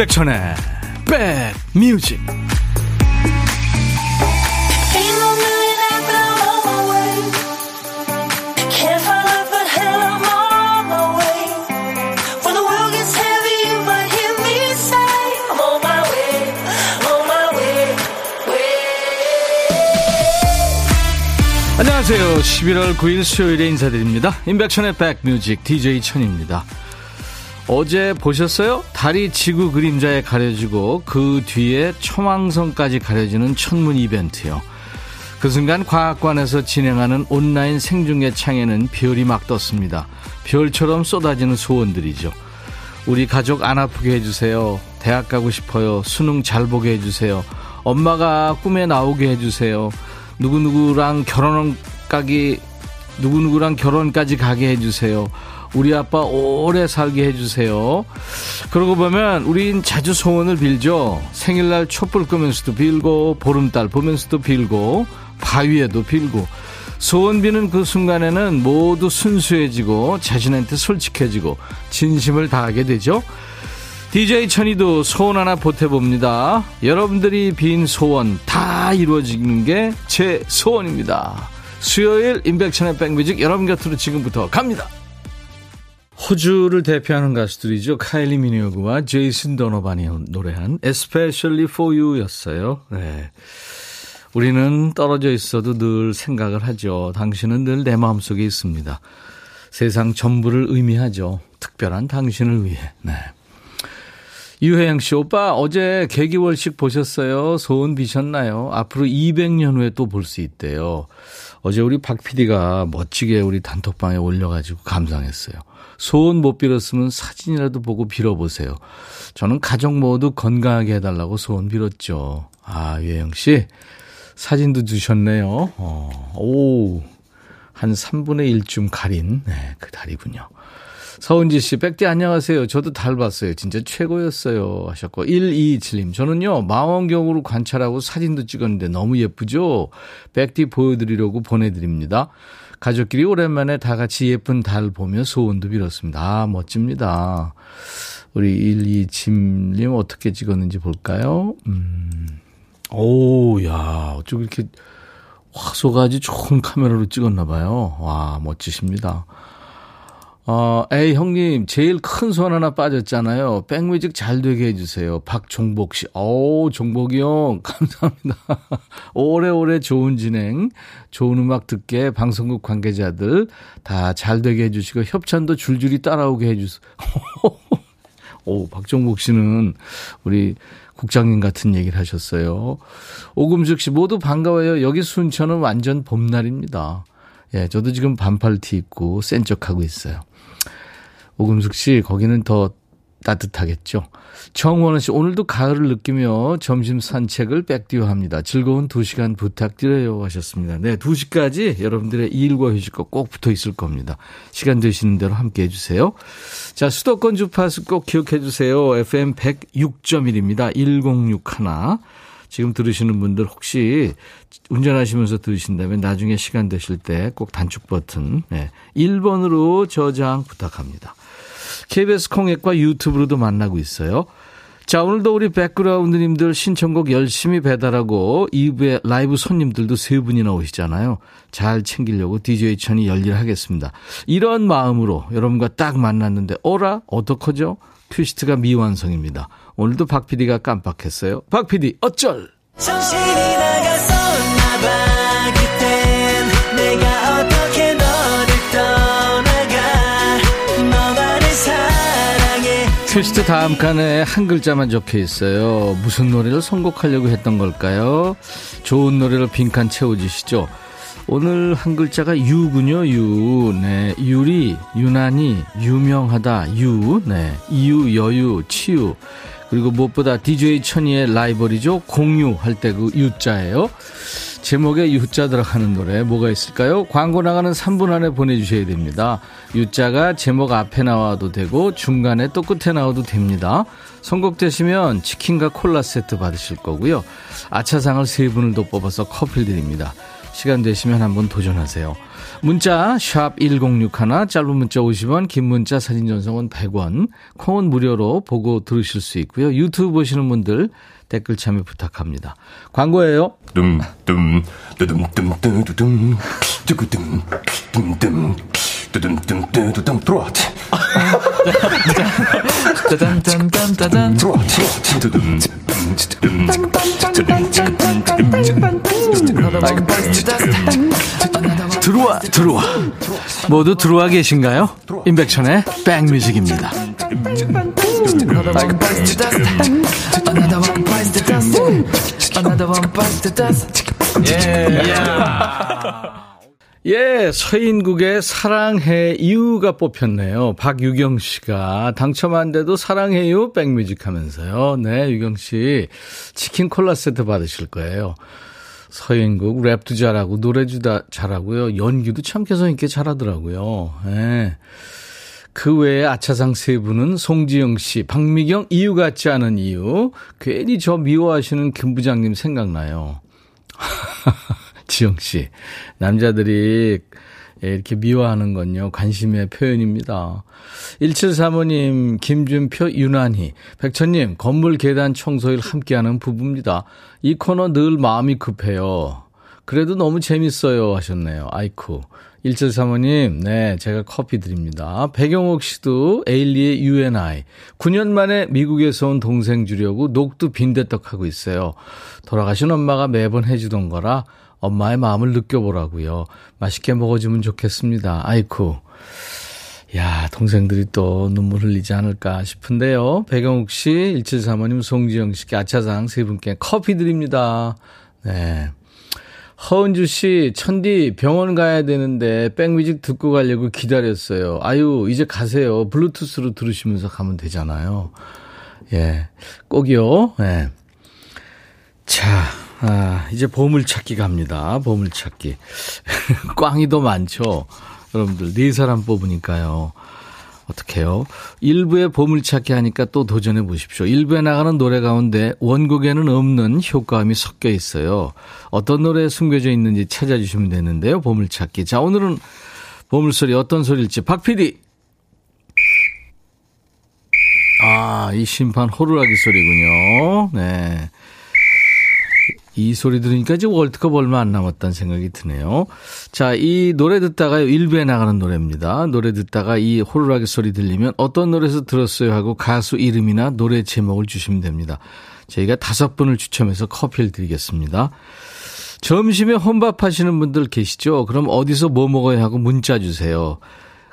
임백천의 백뮤직. 안녕하세요. 11월 9일 수요일에 인사드립니다. 임백천의 백뮤직 DJ 천입니다 어제 보셨어요? 달이 지구 그림자에 가려지고 그 뒤에 초망성까지 가려지는 천문 이벤트요. 그 순간 과학관에서 진행하는 온라인 생중계 창에는 별이 막 떴습니다. 별처럼 쏟아지는 소원들이죠. 우리 가족 안 아프게 해주세요. 대학 가고 싶어요. 수능 잘 보게 해주세요. 엄마가 꿈에 나오게 해주세요. 누구누구랑 결혼 까지, 누구누구랑 결혼까지 가게 해주세요. 우리 아빠 오래 살게 해주세요. 그러고 보면 우린 자주 소원을 빌죠. 생일날 촛불 끄면서도 빌고 보름달 보면서도 빌고 바위에도 빌고 소원 비는 그 순간에는 모두 순수해지고 자신한테 솔직해지고 진심을 다하게 되죠. DJ 천이도 소원 하나 보태봅니다. 여러분들이 빈 소원 다 이루어지는 게 제 소원입니다. 수요일 임백천의 백뮤직 여러분 곁으로 지금부터 갑니다. 호주를 대표하는 가수들이죠. 카일리 미니오그와 제이슨 도노반이 노래한 Especially for You였어요. 네. 우리는 떨어져 있어도 늘 생각을 하죠. 당신은 늘 내 마음속에 있습니다. 세상 전부를 의미하죠. 특별한 당신을 위해. 네. 유혜영 씨, 오빠 어제 개기월식 보셨어요? 소원 비셨나요? 앞으로 200년 후에 또 볼 수 있대요. 어제 우리 박 PD가 멋지게 우리 단톡방에 올려가지고 감상했어요. 소원 못 빌었으면 사진이라도 보고 빌어보세요. 저는 가족 모두 건강하게 해달라고 소원 빌었죠. 아, 유혜영 씨. 사진도 주셨네요. 어, 오, 한 3분의 1쯤 가린, 네, 그 달이군요. 서은지 씨, 백디 안녕하세요. 저도 달 봤어요. 진짜 최고였어요. 하셨고, 1227님. 저는요, 망원경으로 관찰하고 사진도 찍었는데 너무 예쁘죠? 백디 보여드리려고 보내드립니다. 가족끼리 오랜만에 다 같이 예쁜 달 보며 소원도 빌었습니다. 아, 멋집니다. 우리 1227님 어떻게 찍었는지 볼까요? 음, 오, 야, 어쩜 이렇게 화소가지 좋은 카메라로 찍었나 봐요. 와, 멋지십니다. 어, 에이, 형님, 제일 큰 손 하나 빠졌잖아요. 백뮤직 잘 되게 해주세요. 박종복 씨. 오, 종복이 형, 감사합니다. 오래오래 좋은 진행, 좋은 음악 듣게 방송국 관계자들 다 잘 되게 해주시고, 협찬도 줄줄이 따라오게 해주세요. 오, 박종복 씨는 우리 국장님 같은 얘기를 하셨어요. 오금숙 씨 모두 반가워요. 여기 순천은 완전 봄날입니다. 예, 저도 지금 반팔 티 입고 센 척하고 있어요. 오금숙 씨, 거기는 더 따뜻하겠죠. 정원은 씨, 오늘도 가을을 느끼며 점심 산책을 백디어 합니다. 즐거운 두 시간 부탁드려요. 하셨습니다. 네, 두 시까지 여러분들의 일과 휴식과 꼭 붙어 있을 겁니다. 시간 되시는 대로 함께 해주세요. 자, 수도권 주파수 꼭 기억해 주세요. FM 106.1입니다. 1061. 지금 들으시는 분들 혹시 운전하시면서 들으신다면 나중에 시간 되실 때 꼭 단축 버튼 네, 1번으로 저장 부탁합니다. KBS 콩앱과 유튜브로도 만나고 있어요. 자, 오늘도 우리 백그라운드님들 신청곡 열심히 배달하고 2부에 라이브 손님들도 세 분이나 오시잖아요. 잘 챙기려고 DJ 천이 열일하겠습니다. 이런 마음으로 여러분과 딱 만났는데 어라? 어떡하죠? 퀴스트가 미완성입니다. 오늘도 박 PD가 깜빡했어요. 박 PD 어쩔! 정신이 나갔었나 퀴스트 다음 칸에 한 글자만 적혀 있어요. 무슨 노래를 선곡하려고 했던 걸까요? 좋은 노래로 빈칸 채워주시죠. 오늘 한 글자가 유군요, 유. 네. 유리, 유난히, 유명하다, 유. 네. 이유, 여유, 치유. 그리고 무엇보다 DJ 천이의 라이벌이죠. 공유할 때 그 유자예요. 제목에 유자 들어가는 노래 뭐가 있을까요? 광고 나가는 3분 안에 보내주셔야 됩니다. 유자가 제목 앞에 나와도 되고 중간에 또 끝에 나와도 됩니다. 선곡되시면 치킨과 콜라 세트 받으실 거고요. 아차상을 3분을 더 뽑아서 커피 드립니다. 시간 되시면 한번 도전하세요. 문자 1061, 짧은 문자 50원, 긴 문자 사진 전송은 100원, 콩은 무료로 보고 들으실 수 있고요. 유튜브 보시는 분들 댓글 참여 부탁합니다. 광고예요. dumdum, 두둠둠, 두구둠, 둠둠, 두둠둠, 들어와. 짜잔짠짠짠짠. 들어와, 들어와, 들어와. 모두 들어와 계신가요? 임백천의 백뮤직입니다. 예, 서인국의 사랑해 이유가 뽑혔네요. 박유경 씨가 당첨 안 돼도 사랑해요 백뮤직 하면서요. 네, 유경 씨 치킨 콜라 세트 받으실 거예요. 서인국 랩도 잘하고 노래도 잘하고요. 연기도 참 개성 있게 잘하더라고요. 예. 그 외에 아차상 세 분은 송지영 씨, 박미경 이유 같지 않은 이유. 괜히 저 미워하시는 김 부장님 생각나요. 지영 씨. 남자들이 이렇게 미워하는 건요, 관심의 표현입니다. 1735님, 김준표, 유난히. 백천님, 건물 계단 청소일 함께하는 부부입니다. 이 코너 늘 마음이 급해요. 그래도 너무 재밌어요. 하셨네요. 아이쿠. 1735님, 네, 제가 커피 드립니다. 배경옥 씨도 에일리의 UNI. 9년 만에 미국에서 온 동생 주려고 녹두 빈대떡 하고 있어요. 돌아가신 엄마가 매번 해주던 거라 엄마의 마음을 느껴보라고요. 맛있게 먹어주면 좋겠습니다. 아이쿠. 야, 동생들이 또 눈물 흘리지 않을까 싶은데요. 배경욱 씨, 1735님, 송지영 씨께 아차상 세 분께 커피 드립니다. 네. 허은주 씨, 천디 병원 가야 되는데 백뮤직 듣고 가려고 기다렸어요. 아유, 이제 가세요. 블루투스로 들으시면서 가면 되잖아요. 예. 꼭이요. 예. 자, 아, 이제 보물찾기 갑니다. 보물찾기. 꽝이도 많죠. 여러분들, 네 사람 뽑으니까요. 어떡해요? 일부에 보물찾기 하니까 또 도전해 보십시오. 일부에 나가는 노래 가운데 원곡에는 없는 효과음이 섞여 있어요. 어떤 노래에 숨겨져 있는지 찾아주시면 되는데요. 보물찾기. 자, 오늘은 보물소리 어떤 소리일지 박 PD. 아, 이 심판 호루라기 소리군요. 네. 이 소리 들으니까 이제 월드컵 얼마 안 남았다는 생각이 드네요. 자, 이 노래 듣다가 일부에 나가는 노래입니다. 노래 듣다가 이 호루라기 소리 들리면 어떤 노래에서 들었어요 하고 가수 이름이나 노래 제목을 주시면 됩니다. 저희가 다섯 분을 추첨해서 커피를 드리겠습니다. 점심에 혼밥 하시는 분들 계시죠? 그럼 어디서 뭐 먹어야 하고 문자 주세요.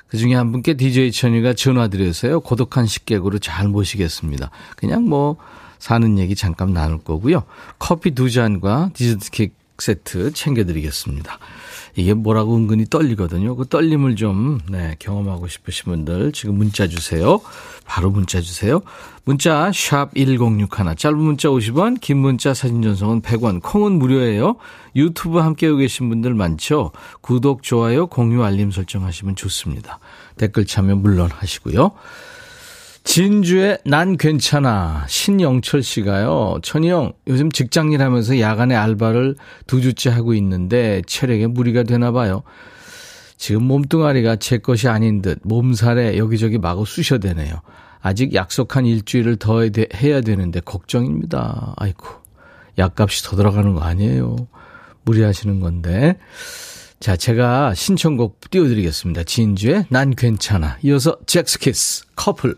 그 중에 한 분께 DJ 천이가 전화 드려서요. 고독한 식객으로 잘 모시겠습니다. 그냥 뭐 사는 얘기 잠깐 나눌 거고요. 커피 두 잔과 디저트 케이크 세트 챙겨드리겠습니다. 이게 뭐라고 은근히 떨리거든요. 그 떨림을 좀, 네, 경험하고 싶으신 분들 지금 문자 주세요. 바로 문자 주세요. 문자, 샵 1061. 짧은 문자 50원, 긴 문자 사진 전송은 100원, 콩은 무료예요. 유튜브 함께하고 계신 분들 많죠? 구독, 좋아요, 공유, 알림 설정하시면 좋습니다. 댓글 참여 물론 하시고요. 진주의 난 괜찮아. 신영철 씨가요. 천희 형, 요즘 직장 일 하면서 야간에 알바를 두 주째 하고 있는데 체력에 무리가 되나 봐요. 지금 몸뚱아리가 제 것이 아닌 듯 몸살에 여기저기 마구 쑤셔대네요. 아직 약속한 일주일을 더 해야 되는데 걱정입니다. 아이고, 약값이 더 들어가는 거 아니에요. 무리하시는 건데. 자, 제가 신청곡 띄워드리겠습니다. 진주의 난 괜찮아. 이어서 젝스키스 커플.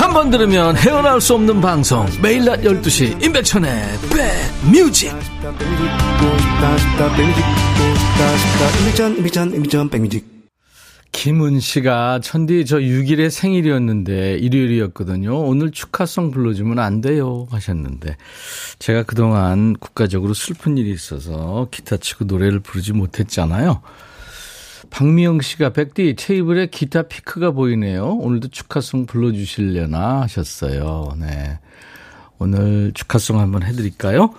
한 번 들으면 헤어나올 수 없는 방송 매일 낮 12시 임백천의 백뮤직 김은 씨가 천디 저 6일에 생일이었는데 일요일이었거든요. 오늘 축하송 불러주면 안 돼요 하셨는데 제가 그동안 국가적으로 슬픈 일이 있어서 기타 치고 노래를 부르지 못했잖아요. 박미영 씨가 백디 테이블에 기타 피크가 보이네요. 오늘도 축하송 불러주실려나 하셨어요. 네. 오늘 축하송 한번 해드릴까요?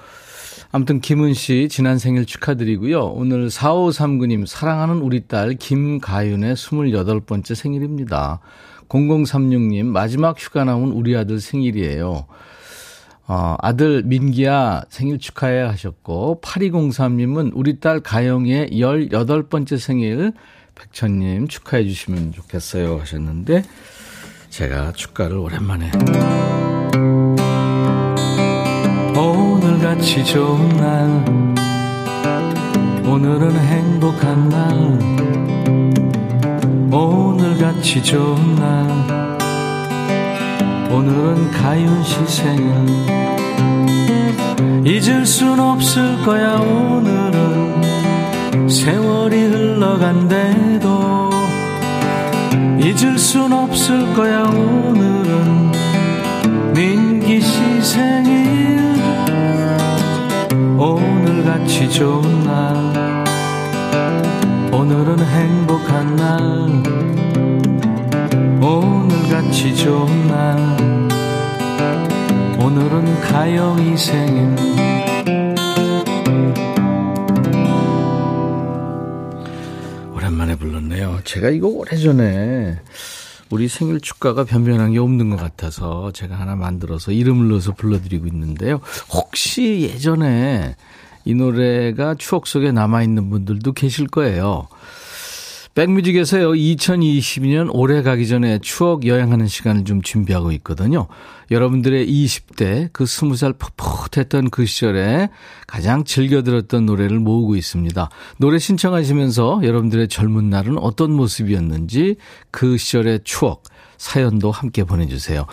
아무튼 김은 씨 지난 생일 축하드리고요. 오늘 4539님 사랑하는 우리 딸 김가윤의 28번째 생일입니다. 0036님 마지막 휴가 나온 우리 아들 생일이에요. 어, 아들 민기야 생일 축하해 하셨고 8203님은 우리 딸 가영의 18번째 생일 백천님 축하해 주시면 좋겠어요 하셨는데 제가 축가를 오랜만에. 오늘같이 좋은 날 오늘은 행복한 날 오늘같이 좋은 날 오늘은 가윤 씨 생일 잊을 순 없을 거야 오늘은. 세월이 흘러간대도 잊을 순 없을 거야 오늘은. 민기 씨 생일 오늘같이 좋은 날. 오늘은 행복한 날. 오늘같이 좋은 날 오늘은 가영이 생일 오랜만에 불렀네요 제가 이거 오래전에 우리 생일 축가가 변변한 게 없는 것 같아서 제가 하나 만들어서 이름을 넣어서 불러드리고 있는데요. 혹시 예전에 이 노래가 추억 속에 남아있는 분들도 계실 거예요. 백뮤직에서요, 2022년 올해 가기 전에 추억 여행하는 시간을 좀 준비하고 있거든요. 여러분들의 20대, 그 20살 풋풋했던 그 시절에 가장 즐겨 들었던 노래를 모으고 있습니다. 노래 신청하시면서 여러분들의 젊은 날은 어떤 모습이었는지 그 시절의 추억, 사연도 함께 보내주세요.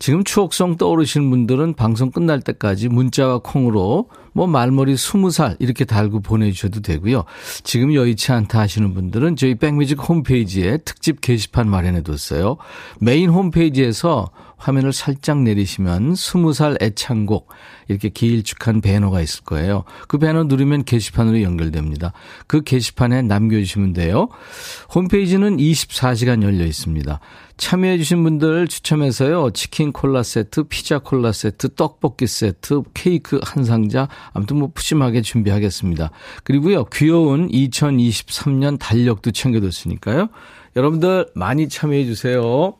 지금 추억성 떠오르시는 분들은 방송 끝날 때까지 문자와 콩으로 뭐 말머리 20살 이렇게 달고 보내주셔도 되고요. 지금 여의치 않다 하시는 분들은 저희 백뮤직 홈페이지에 특집 게시판 마련해뒀어요. 메인 홈페이지에서 화면을 살짝 내리시면 20살 애창곡 이렇게 길쭉한 배너가 있을 거예요. 그 배너 누르면 게시판으로 연결됩니다. 그 게시판에 남겨주시면 돼요. 홈페이지는 24시간 열려 있습니다. 참여해주신 분들 추첨해서요. 치킨 콜라 세트, 피자 콜라 세트, 떡볶이 세트, 케이크 한 상자, 아무튼 뭐 푸짐하게 준비하겠습니다. 그리고요. 귀여운 2023년 달력도 챙겨뒀으니까요. 여러분들 많이 참여해주세요.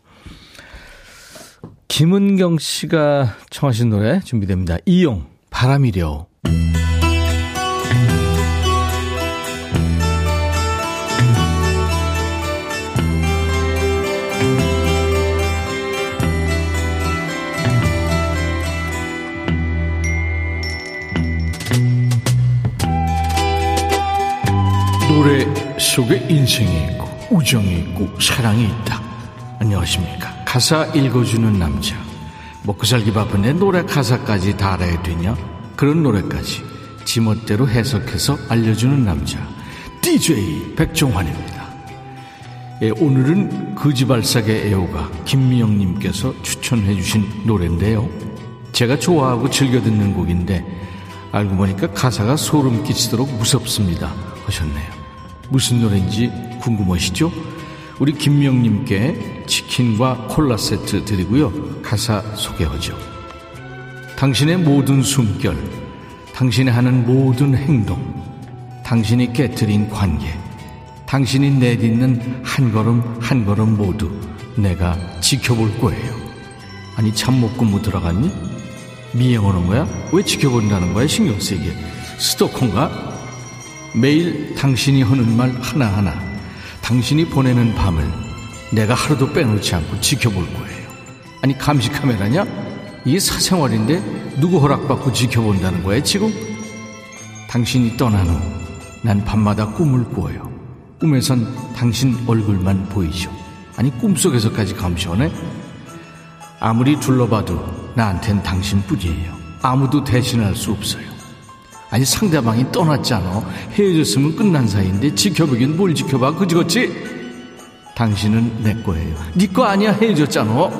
김은경 씨가 청하신 노래 준비됩니다. 이용, 바람이려. 노래 속에 인생이 있고 우정이 있고 사랑이 있다. 안녕하십니까. 가사 읽어주는 남자. 먹고 살기 바쁜데 노래 가사까지 다 알아야 되냐? 그런 노래까지 지멋대로 해석해서 알려주는 남자. DJ 백종환입니다. 예, 오늘은 거지발사계 애호가 김미영님께서 추천해주신 노래인데요. 제가 좋아하고 즐겨 듣는 곡인데 알고 보니까 가사가 소름 끼치도록 무섭습니다. 하셨네요. 무슨 노래인지 궁금하시죠? 우리 김명님께 치킨과 콜라 세트 드리고요. 가사 소개하죠. 당신의 모든 숨결, 당신이 하는 모든 행동, 당신이 깨뜨린 관계, 당신이 내딛는 한 걸음 한 걸음 모두 내가 지켜볼 거예요. 아니 잠못 근무 들어갔니? 미행하는 거야? 왜 지켜본다는 거야? 신경 쓰이게. 스토커인가? 매일 당신이 하는 말 하나하나, 당신이 보내는 밤을 내가 하루도 빼놓지 않고 지켜볼 거예요. 아니, 감시 카메라냐? 이게 사생활인데 누구 허락받고 지켜본다는 거야, 지금? 당신이 떠난 후 난 밤마다 꿈을 꾸어요. 꿈에선 당신 얼굴만 보이죠. 아니, 꿈속에서까지 감시하네? 아무리 둘러봐도 나한텐 당신뿐이에요. 아무도 대신할 수 없어요. 아니 상대방이 떠났잖아 헤어졌으면 끝난 사이인데 지켜보긴 뭘 지켜봐 그지같이 당신은 내 거예요. 네 거 아니야 헤어졌잖아.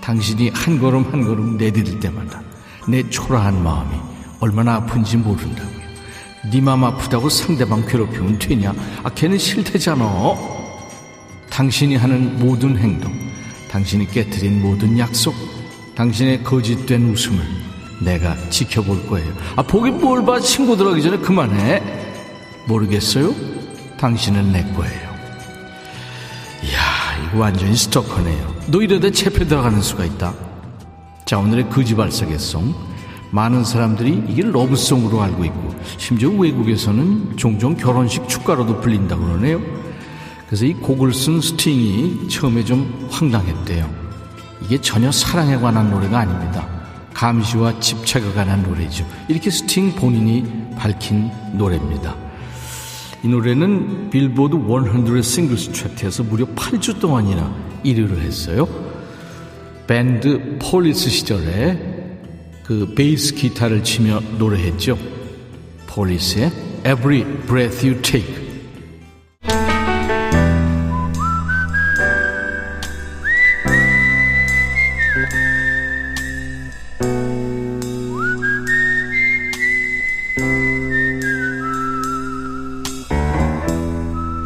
당신이 한 걸음 한 걸음 내디딜 때마다 내 초라한 마음이 얼마나 아픈지 모른다고요. 네맘 아프다고 상대방 괴롭히면 되냐? 아 걔는 싫대잖아. 당신이 하는 모든 행동, 당신이 깨뜨린 모든 약속, 당신의 거짓된 웃음을 내가 지켜볼 거예요. 아, 보긴 뭘 봐. 친구들 하기 전에 그만해. 모르겠어요? 당신은 내 거예요. 이야, 이거 완전히 스토커네요. 너 이러다 체표 들어가는 수가 있다. 자, 오늘의 거지발사계송. 많은 사람들이 이게 러브송으로 알고 있고, 심지어 외국에서는 종종 결혼식 축가로도 불린다고 그러네요. 그래서 이 곡을 쓴 스팅이 처음에 좀 황당했대요. 이게 전혀 사랑에 관한 노래가 아닙니다. 감시와 집착에 관한 노래죠. 이렇게 스팅 본인이 밝힌 노래입니다. 이 노래는 빌보드 100 singles 차트에서 무려 8주 동안이나 1위를 했어요. 밴드 폴리스 시절에 그 베이스 기타를 치며 노래했죠. 폴리스의 Every Breath You Take.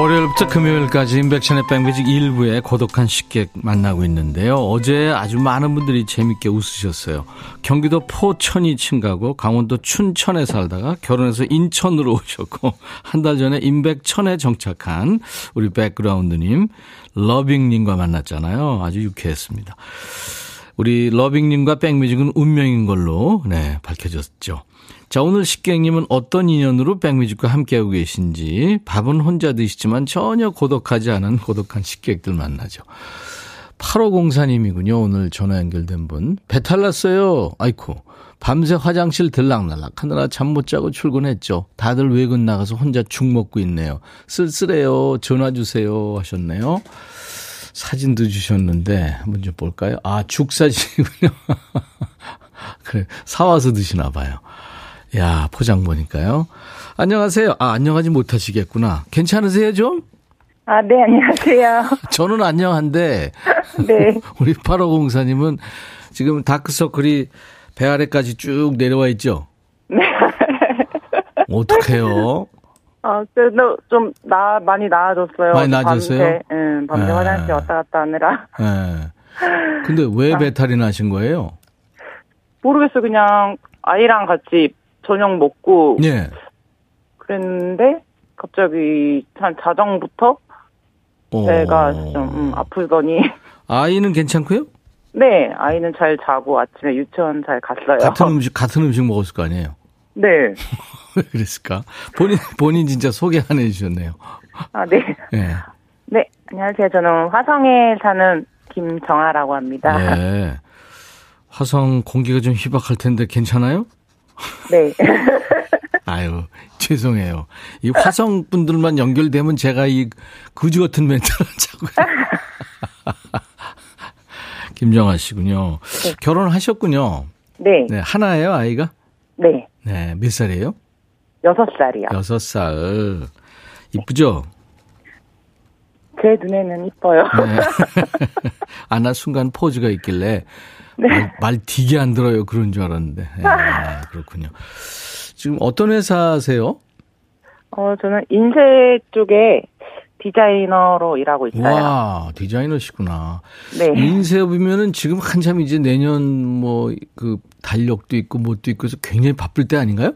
월요일부터 금요일까지 인백션의 백뮤직 1부에 고독한 식객 만나고 있는데요. 어제 아주 많은 분들이 재밌게 웃으셨어요. 경기도 포천이 친가고 강원도 춘천에 살다가 결혼해서 인천으로 오셨고 한 달 전에 인백천에 정착한 우리 백그라운드님 러빙님과 만났잖아요. 아주 유쾌했습니다. 우리 러빙님과 백뮤직은 운명인 걸로 네 밝혀졌죠. 자, 오늘 식객님은 어떤 인연으로 백뮤직과 함께하고 계신지 밥은 혼자 드시지만 전혀 고독하지 않은 고독한 식객들 만나죠. 8504님이군요. 오늘 전화 연결된 분. 배탈 났어요. 아이쿠. 밤새 화장실 들락날락 하느라 잠 못 자고 출근했죠. 다들 외근 나가서 혼자 죽 먹고 있네요. 쓸쓸해요. 전화 주세요. 하셨네요. 사진도 주셨는데 한번 좀 볼까요? 아, 죽 사진이군요. 그래, 사와서 드시나 봐요. 야, 포장 보니까요. 안녕하세요. 아, 안녕하지 못하시겠구나. 괜찮으세요, 좀? 아, 네, 안녕하세요. 저는 안녕한데. 네. 우리 8504님은 지금 다크서클이 배 아래까지 쭉 내려와 있죠? 네. 어떡해요? 아, 그래도 좀, 나, 많이 나아졌어요. 많이 나아졌어요? 밤새, 응, 밤새 네. 화장실 왔다 갔다 하느라. 예. 근데 왜 배탈이 나신 거예요? 모르겠어요. 그냥, 아이랑 같이 저녁 먹고, 예. 그랬는데, 갑자기, 한 자정부터, 어. 배가 좀, 음, 아프더니, 아이는 괜찮고요? 네, 아이는 잘 자고 아침에 유치원 잘 갔어요. 같은 음식, 같은 음식 먹었을 거 아니에요? 네. 왜 그랬을까? 본인, 본인 진짜 소개 안 해주셨네요. 아, 네. 예. 네, 안녕하세요. 저는 화성에 사는 김정아라고 합니다. 예. 화성 공기가 좀 희박할 텐데 괜찮아요? 네. 아유, 죄송해요. 이 화성 분들만 연결되면 제가 이 그지 같은 멘트를 자고. 김정아 씨군요. 네. 결혼하셨군요. 네. 네, 하나예요, 아이가? 네. 네, 몇 살이에요? 여섯 살이요. 여섯 살. 이쁘죠? 제 눈에는 이뻐요. 네. 아, 나 순간 포즈가 있길래 네. 말, 말 되게 안 들어요. 그런 줄 알았는데. 네, 그렇군요. 지금 어떤 회사세요? 어, 저는 인쇄 쪽에 디자이너로 일하고 있어요. 와, 디자이너시구나. 네. 인쇄업이면은 지금 한참 이제 내년 뭐 그 달력도 있고 뭣도 있고 해서 굉장히 바쁠 때 아닌가요?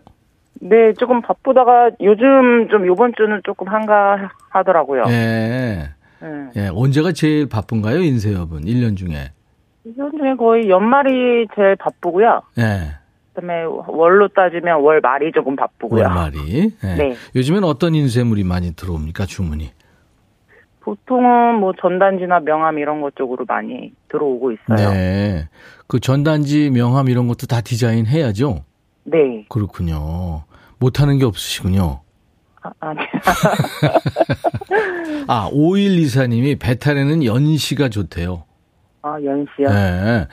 네, 조금 바쁘다가 요즘 좀 요번 주는 조금 한가하더라고요. 예. 네. 예, 언제가 제일 바쁜가요, 인쇄업은? 1년 중에. 이번 중에 거의 연말이 제일 바쁘고요. 예. 그다음에 월로 따지면 월 말이 조금 바쁘고요. 월 말이. 예. 네. 요즘엔 어떤 인쇄물이 많이 들어옵니까, 주문이? 보통은 뭐 전단지나 명함 이런 것 쪽으로 많이 들어오고 있어요. 네. 그 전단지, 명함 이런 것도 다 디자인 해야죠? 네. 그렇군요. 못하는 게 없으시군요. 아, 아니요. 아, 5124님이 배탈에는 연시가 좋대요. 아, 연시요? 네.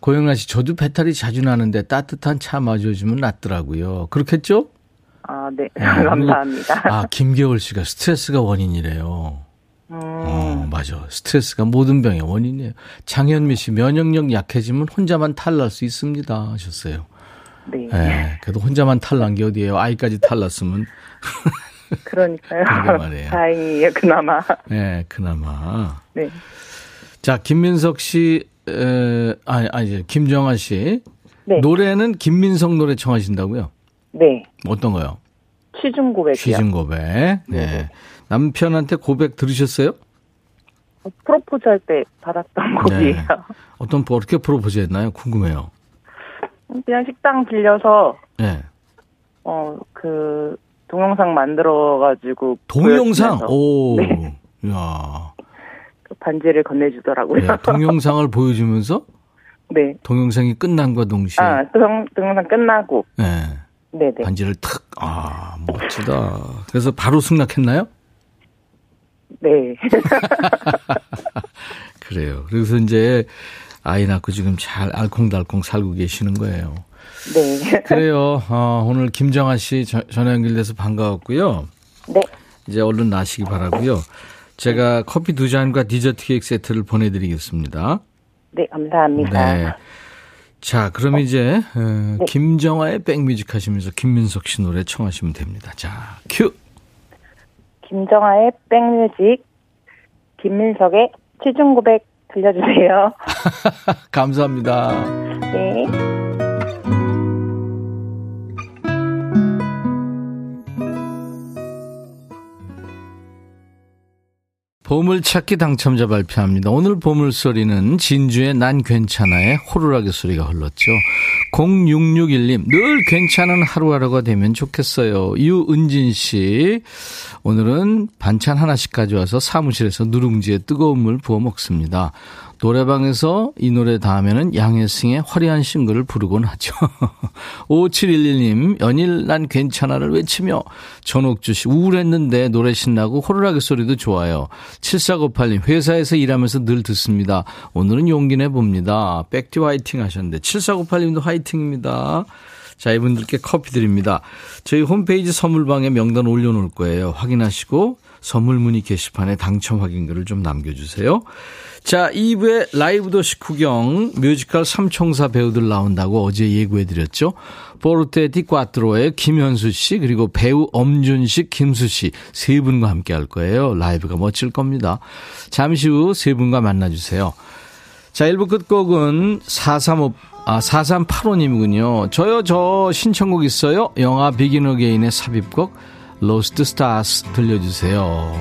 고영란 씨, 저도 배탈이 자주 나는데 따뜻한 차 마셔주면 낫더라고요. 그렇겠죠? 아, 네. 네, 감사합니다. 아, 김겨울 씨가 스트레스가 원인이래요. 음, 어, 맞아. 스트레스가 모든 병의 원인이에요. 장현미 씨, 면역력 약해지면 혼자만 탈날 수 있습니다. 하셨어요. 네. 예. 그래도 혼자만 탈난 게 어디예요? 아이까지 탈났으면. 그러니까요. 다행이에요, 그나마. 예, 그나마. 네. 자, 김민석 씨, 에, 아니, 아니, 김정아 씨. 네. 노래는 김민석 노래 청하신다고요? 네. 어떤 거요? 취중 고백이요. 취중 고백. 네. 남편한테 고백 들으셨어요? 어, 프로포즈 할 때 받았던 곡이에요. 네. 어떤, 어떻게 프로포즈 했나요? 궁금해요. 그냥 식당 빌려서, 네. 어, 그, 동영상 만들어가지고. 동영상? 보여주면서 오. 네. 이야. 그 반지를 건네주더라고요. 네, 동영상을 보여주면서 네. 동영상이 끝난과 동시에 아, 동, 동영상 끝나고. 네, 네네. 반지를 탁, 아, 멋지다. 그래서 바로 승낙했나요? 네. 그래요. 그래서 이제 아이 낳고 지금 잘 알콩달콩 살고 계시는 거예요. 네. 그래요. 어, 오늘 김정아 씨 전- 전화 연결돼서 반가웠고요. 네. 이제 얼른 나시기 바라고요. 제가 커피 두 잔과 디저트 케이크 세트를 보내드리겠습니다. 네, 감사합니다. 네. 자, 그럼 이제 어, 김정아의 백뮤직 하시면서 김민석 씨 노래 청하시면 됩니다. 자, 큐. 김정아의 백뮤직, 김민석의 취중 고백 들려주세요. 감사합니다. 네. 보물찾기 당첨자 발표합니다. 오늘 보물소리는 진주의 난 괜찮아의 호루라기 소리가 흘렀죠. 0661님, 늘 괜찮은 하루하루가 되면 좋겠어요. 유은진 씨, 오늘은 반찬 하나씩 가져와서 사무실에서 누룽지에 뜨거운 물 부어 먹습니다. 노래방에서 이 노래 다음에는 양혜승의 화려한 싱글을 부르곤 하죠. 5711님, 연일 난 괜찮아를 외치며 전옥주 씨, 우울했는데 노래 신나고 호루라기 소리도 좋아요. 7498님, 회사에서 일하면서 늘 듣습니다. 오늘은 용기 내봅니다. 백티 화이팅 하셨는데, 7498님도 화이팅입니다. 자, 이분들께 커피 드립니다. 저희 홈페이지 선물방에 명단 올려놓을 거예요. 확인하시고 선물 문의 게시판에 당첨 확인글을 좀 남겨주세요. 자, 2부의 라이브 도시 구경 뮤지컬 삼총사 배우들 나온다고 어제 예고해드렸죠. 포르테 디 콰트로의 김현수 씨 그리고 배우 엄준식, 김수 씨 세 분과 함께 할 거예요. 라이브가 멋질 겁니다. 잠시 후 세 분과 만나주세요. 자, 1부 끝곡은 435, 아, 4385님이군요. 저요, 저 신청곡 있어요? 영화 Begin Again의 삽입곡, Lost Stars 들려주세요.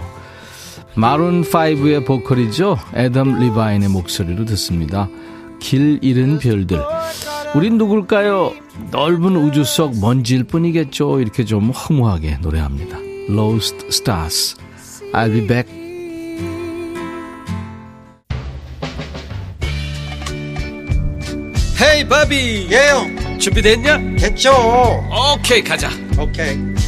마룬5의 보컬이죠. 애덤 리바인의 목소리로 듣습니다. 길 잃은 별들. 우린 누굴까요? 넓은 우주 속 먼지일 뿐이겠죠. 이렇게 좀 허무하게 노래합니다. Lost Stars. I'll be back. 헤이 바비 예영 준비됐냐? 됐죠 오케이 가자 오케이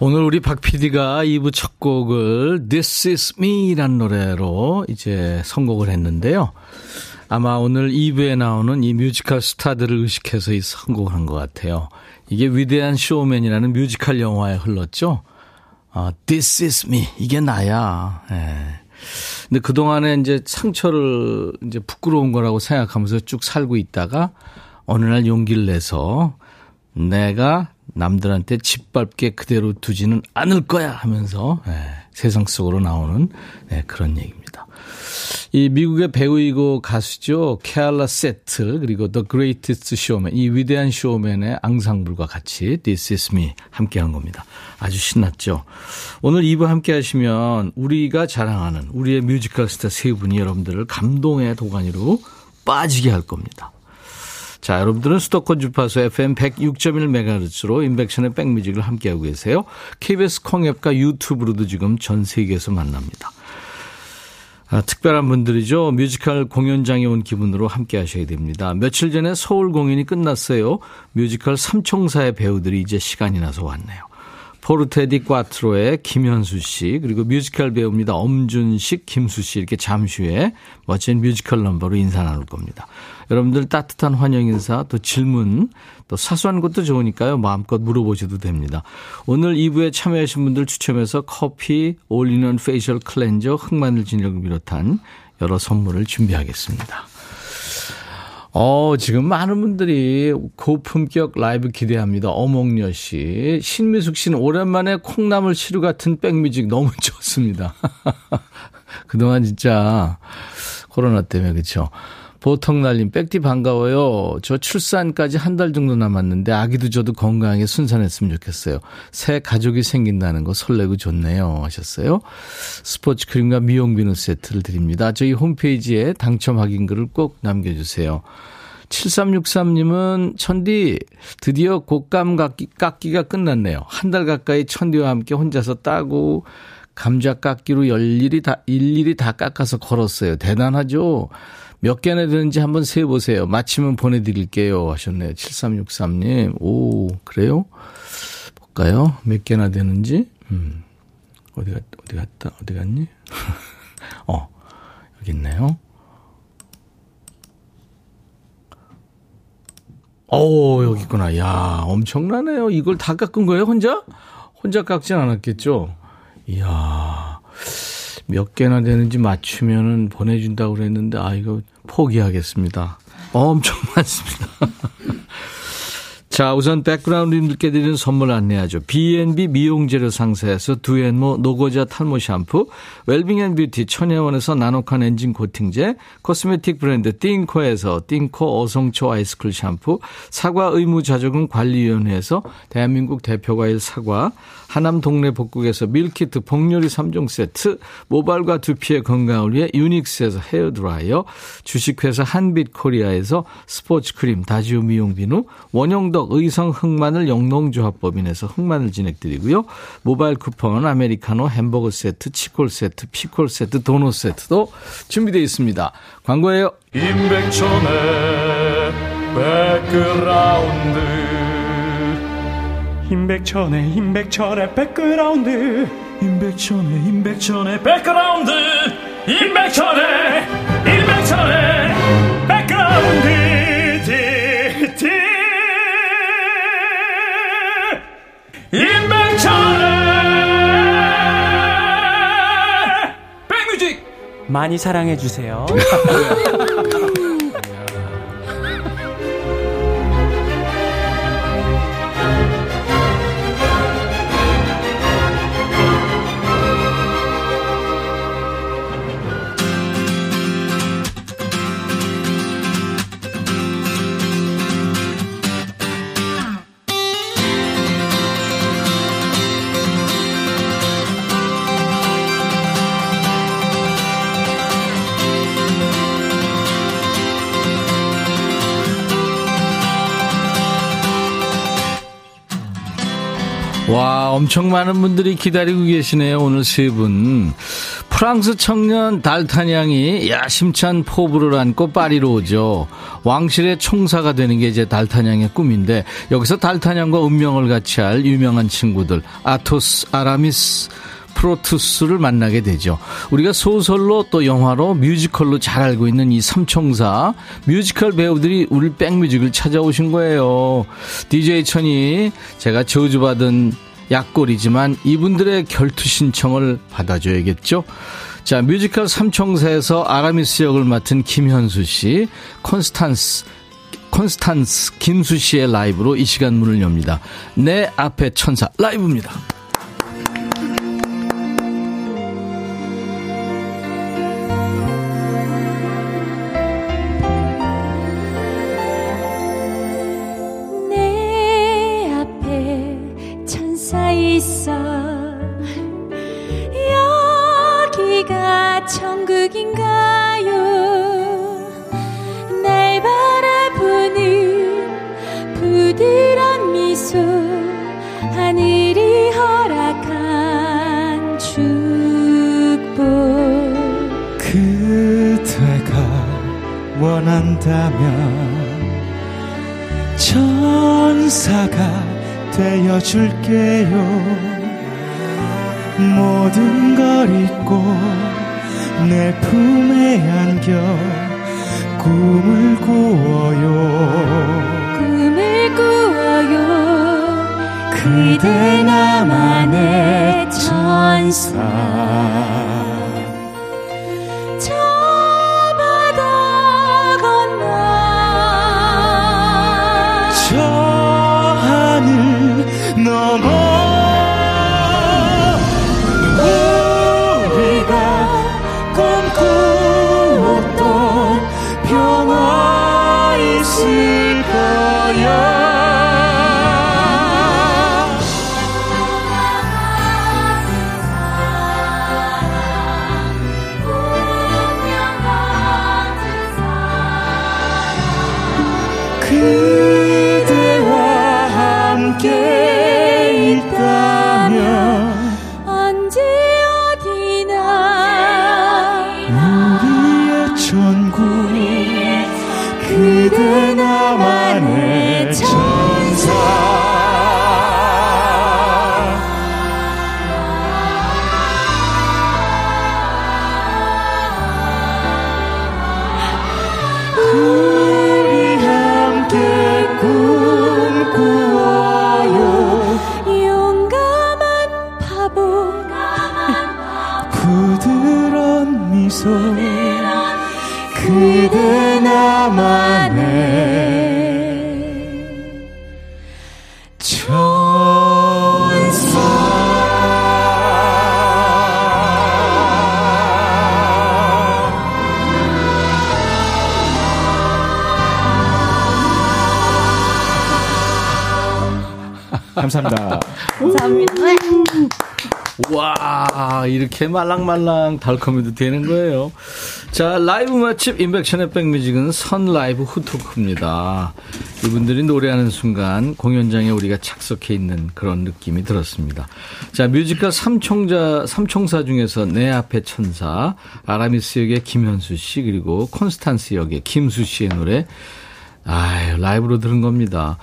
오늘 우리 박 PD가 2부 첫 곡을 This Is Me란 노래로 이제 선곡을 했는데요. 아마 오늘 2부에 나오는 이 뮤지컬 스타들을 의식해서 이 선곡을 한 것 같아요. 이게 위대한 쇼맨이라는 뮤지컬 영화에 흘렀죠. 아, This is me. 이게 나야. 예. 근데 그 동안에 이제 상처를 이제 부끄러운 거라고 생각하면서 쭉 살고 있다가 어느 날 용기를 내서 내가 남들한테 짓밟게 그대로 두지는 않을 거야 하면서 네, 세상 속으로 나오는 네, 그런 얘기입니다. 이 미국의 배우이고 가수죠. 케알라 세틀 그리고 The Greatest Showman 이 위대한 쇼맨의 앙상블과 같이 This Is Me 함께 한 겁니다. 아주 신났죠. 오늘 2부 함께 하시면 우리가 자랑하는 우리의 뮤지컬 스타 세 분이 여러분들을 감동의 도가니로 빠지게 할 겁니다. 자, 여러분들은 수도권 주파수 FM 106.1MHz로 임백천의 백뮤직을 함께하고 계세요. KBS 콩앱과 유튜브로도 지금 전 세계에서 만납니다. 아, 특별한 분들이죠. 뮤지컬 공연장에 온 기분으로 함께 하셔야 됩니다. 며칠 전에 서울 공연이 끝났어요. 뮤지컬 삼총사의 배우들이 이제 시간이 나서 왔네요. 포르테 디 콰트로의 김현수 씨, 그리고 뮤지컬 배우입니다. 엄준식, 김수 씨, 이렇게 잠시 후에 멋진 뮤지컬 넘버로 인사 나눌 겁니다. 여러분들 따뜻한 환영 인사, 또 질문, 또 사소한 것도 좋으니까요. 마음껏 물어보셔도 됩니다. 오늘 2부에 참여하신 분들 추첨해서 커피, 올리는 facial cleanser, 흑마늘 진액을 비롯한 여러 선물을 준비하겠습니다. 어, 지금 많은 분들이 고품격 라이브 기대합니다. 어몽여 씨. 신미숙 씨는 오랜만에 콩나물 시루 같은 백뮤직 너무 좋습니다. 그동안 진짜 코로나 때문에 그렇죠. 보통 날림 백디 반가워요. 저 출산까지 한 달 정도 남았는데 아기도 저도 건강하게 순산했으면 좋겠어요. 새 가족이 생긴다는 거 설레고 좋네요 하셨어요. 스포츠 크림과 미용 비누 세트를 드립니다. 저희 홈페이지에 당첨 확인글을 꼭 남겨주세요. 7363님은 천디 드디어 곶감 깎기, 깎기가 끝났네요. 한 달 가까이 천디와 함께 혼자서 따고 감자 깎기로 일일이 다 일일이 다 깎아서 걸었어요. 대단하죠? 몇 개나 되는지 한번 세보세요. 마치면 보내드릴게요. 하셨네요. 7363님. 오, 그래요? 볼까요? 몇 개나 되는지? 음. 어디 갔, 어디 갔다, 어디 갔니? 어, 여기 있네요. 오, 여기 있구나. 야, 엄청나네요. 이걸 다 깎은 거예요, 혼자? 혼자 깎진 않았겠죠? 이야. 몇 개나 되는지 맞추면은 보내준다고 그랬는데, 아, 이거 포기하겠습니다. 엄청 많습니다. 자, 우선 백그라운드님들께 드리는 선물 안내하죠. B&B 미용재료 상사에서 두앤모 노고자 탈모 샴푸, 웰빙앤뷰티 천혜원에서 나노칸 엔진 코팅제, cosmetic 브랜드 띵코에서 띵코 어성초 아이스쿨 샴푸, 사과 의무자조금 관리위원회에서 대한민국 대표과일 사과, 하남 동네 복국에서 밀키트 복요리 3종 세트, 모발과 두피의 건강을 위해 유닉스에서 헤어드라이어, 주식회사 한빛코리아에서 스포츠 크림 다지오 미용 비누, 원형덕 의성 흑마늘 영농조합법인에서 흑마늘 진액 드리고요. 모바일 쿠폰, 아메리카노, 햄버거 세트, 치콜 세트, 피콜 세트, 도넛 세트도 준비되어 있습니다. 광고예요. 임백천의 백그라운드 임백천의 임백천의 백그라운드 임백천의 임백천의 백그라운드 임백천의 임백천의 임백천의 백뮤직 많이 사랑해 주세요. 와, 엄청 많은 분들이 기다리고 계시네요. 오늘 세 분. 프랑스 청년 달타냥이 야심찬 포부를 안고 파리로 오죠. 왕실의 총사가 되는 게 이제 달타냥의 꿈인데 여기서 달타냥과 운명을 같이 할 유명한 친구들 아토스, 아라미스, 포르토스를 만나게 되죠. 우리가 소설로 또 영화로 뮤지컬로 잘 알고 있는 이 삼총사 뮤지컬 배우들이 우리 백뮤직을 찾아오신 거예요. DJ 천이 제가 저주받은 약골이지만 이분들의 결투 신청을 받아줘야겠죠. 자, 뮤지컬 삼총사에서 아라미스 역을 맡은 김현수 씨, 콘스탄스 콘스탄스 김수 씨의 라이브로 이 시간 문을 엽니다. 내 앞에 천사 라이브입니다. 이렇게 말랑말랑 달콤해도 되는 거예요. 자, 라이브 맛집 임백천의 백뮤직은 선 라이브 후토크입니다. 이분들이 노래하는 순간 공연장에 우리가 착석해 있는 그런 느낌이 들었습니다. 자, 뮤지컬 삼총자, 삼총사 중에서 내 앞에 천사, 아라미스 역의 김현수 씨, 그리고 콘스탄스 역의 김수 씨의 노래, 아 라이브로 들은 겁니다.